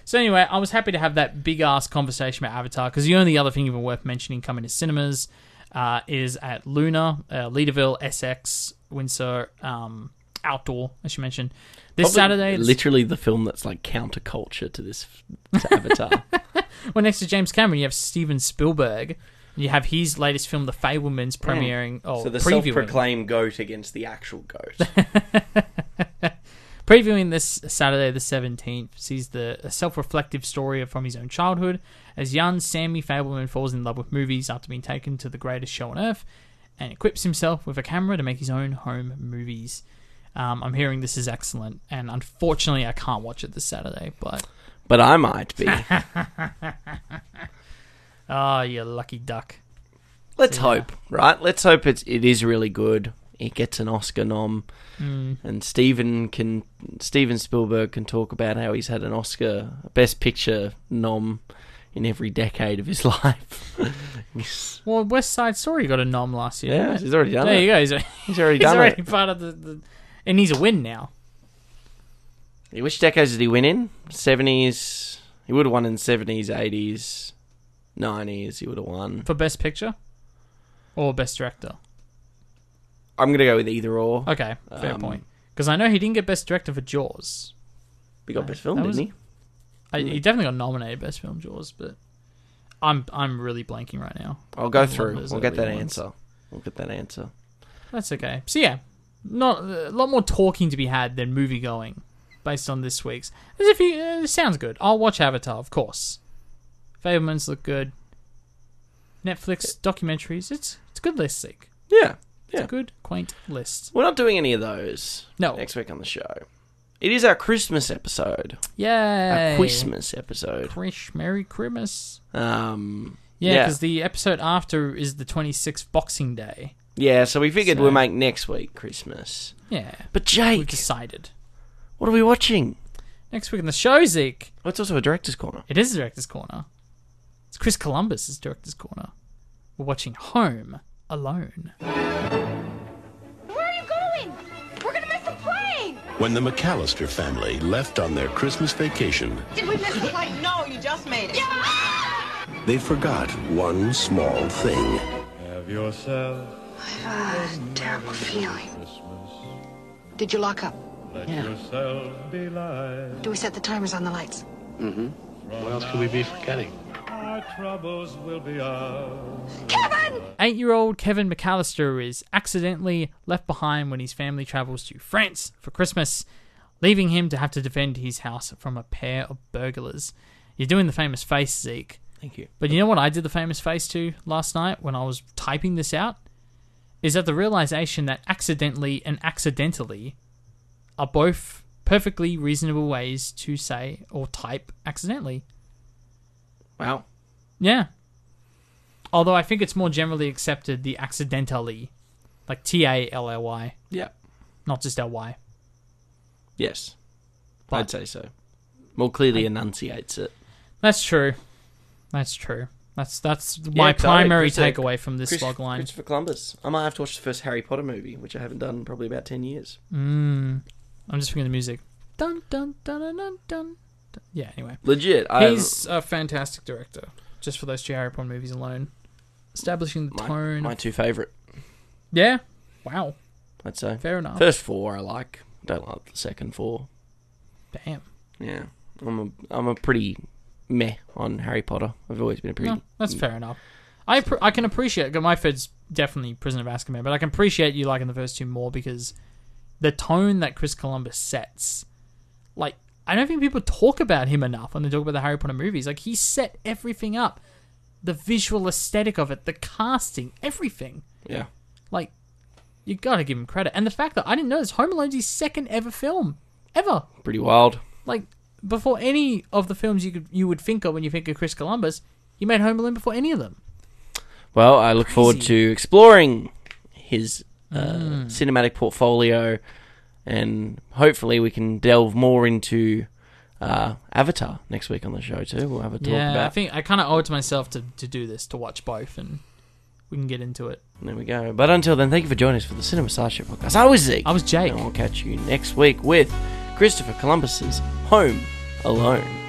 so anyway, I was happy to have that big ass conversation about Avatar because the only other thing even worth mentioning coming to cinemas uh, is at Luna, uh, Leederville, SX, Windsor, um, outdoor, as you mentioned. This Probably Saturday, literally the film that's like counterculture to this to Avatar. [LAUGHS] well, next to James Cameron, you have Steven Spielberg. You have his latest film, The Fabelmans, premiering. Oh, so the self-proclaimed goat against the actual goat. [LAUGHS] Previewing this Saturday, the 17th, sees the self-reflective story from his own childhood as young Sammy Fabelman falls in love with movies after being taken to the greatest show on earth and equips himself with a camera to make his own home movies. Um, I'm hearing this is excellent, and unfortunately, I can't watch it this Saturday. But but I might be. [LAUGHS] ah, you lucky duck. Let's Yeah. hope, right? Let's hope it's it is really good. It gets an Oscar nom, Mm. and Steven can Steven Spielberg can talk about how he's had an Oscar Best Picture nom in every decade of his [LAUGHS] life. [LAUGHS] Well, West Side Story got a nom last year. yeah, he's already done there it. you go. He's, He's already [LAUGHS] he's done already it. part of the, the. It needs a win now. Which decades did he win in? Seventies. He would have won in seventies, eighties, nineties. He would have won. For Best Picture? Or Best Director? I'm gonna go with either or. Okay, fair Um, point. Because I know he didn't get Best Director for Jaws. He got best film, didn't was- he? I, he definitely got nominated Best Film Jaws, but I'm I'm really blanking right now. I'll go through. We'll get that ones. answer. We'll get that answer. That's okay. So yeah, not a lot more talking to be had than movie going, based on this week's. As if you, uh, it sounds good. I'll watch Avatar, of course. Fabelmans look good. Netflix documentaries. It's it's a good list, Zeke. Yeah. It's Yeah. a good quaint list. We're not doing any of those No. next week on the show. It is our Christmas episode. Yay! Our Christmas episode. Krish, Merry Christmas. Um, Yeah, Yeah. because the episode after is the 26th Boxing Day. yeah, so we figured So- we'll make next week Christmas. Yeah, But Jake. we've decided. what are we watching? Next week in the show, Zeke, Oh, it's also a director's corner. it is a Director's Corner. It's Chris Columbus' Director's Corner. We're watching Home Alone. Where are you going? We're gonna miss the plane! When the McAllister family left on their Christmas vacation, Did we miss the plane? No, you just made it. they forgot one small thing. Have yourself I've had a Terrible feeling. Did you lock up? let yourself be light. Do we set the timers on the lights? Mm-hmm. What else could we be forgetting? Our troubles will be ours. Eight year old Kevin McAllister is accidentally left behind when his family travels to France for Christmas, leaving him to have to defend his house from a pair of burglars. You're doing the famous face, Zeke. Thank you. But you know what I did the famous face to last night when I was typing this out? Is that the realization that accidentally and accidentally are both perfectly reasonable ways to say or type accidentally. Wow. Yeah. Although I think it's more generally accepted the accidentally, like T A L L Y, Yeah. not just L Y. Yes. But- I'd say so. More clearly enunciates it. That's true. That's true. That's that's my totally. primary Chris- takeaway from this Chris- log line. Christopher Columbus. I might have to watch the first Harry Potter movie, which I haven't done in probably about 10 years. Mm. I'm just thinking the music. Dun dun dun dun dun dun. dun. Yeah. Anyway, Legit. I, he's a fantastic director. Just for those two Harry Potter movies alone, establishing the my, tone. my two favourite. Yeah. Wow. I'd say. Fair enough. First four I like. Don't like the second four. Damn. Yeah, I'm a I'm a pretty meh on Harry Potter. I've always been a pretty. No, that's fair enough. I I can appreciate. My favorite's definitely Prisoner of Azkaban, but I can appreciate you liking the first two more because the tone that Chris Columbus sets, like I don't think people talk about him enough when they talk about the Harry Potter movies. Like he set everything up, the visual aesthetic of it, the casting, everything. Yeah, Like you gotta give him credit, and the fact that I didn't know this Home Alone's his second ever film, ever. pretty wild. Like before any of the films you could you would think of when you think of Chris Columbus, he made Home Alone before any of them. Well, I look forward to exploring his uh, Mm. cinematic portfolio, and hopefully we can delve more into uh, Avatar next week on the show too. We'll have a talk about. yeah, I think I kind of owe it to myself to, to do this, to watch both, and we can get into it. There we go. But until then, thank you for joining us for the Cinema Sideshow podcast. I was Zeke. I was Jake. And we'll catch you next week with Christopher Columbus's Home Alone.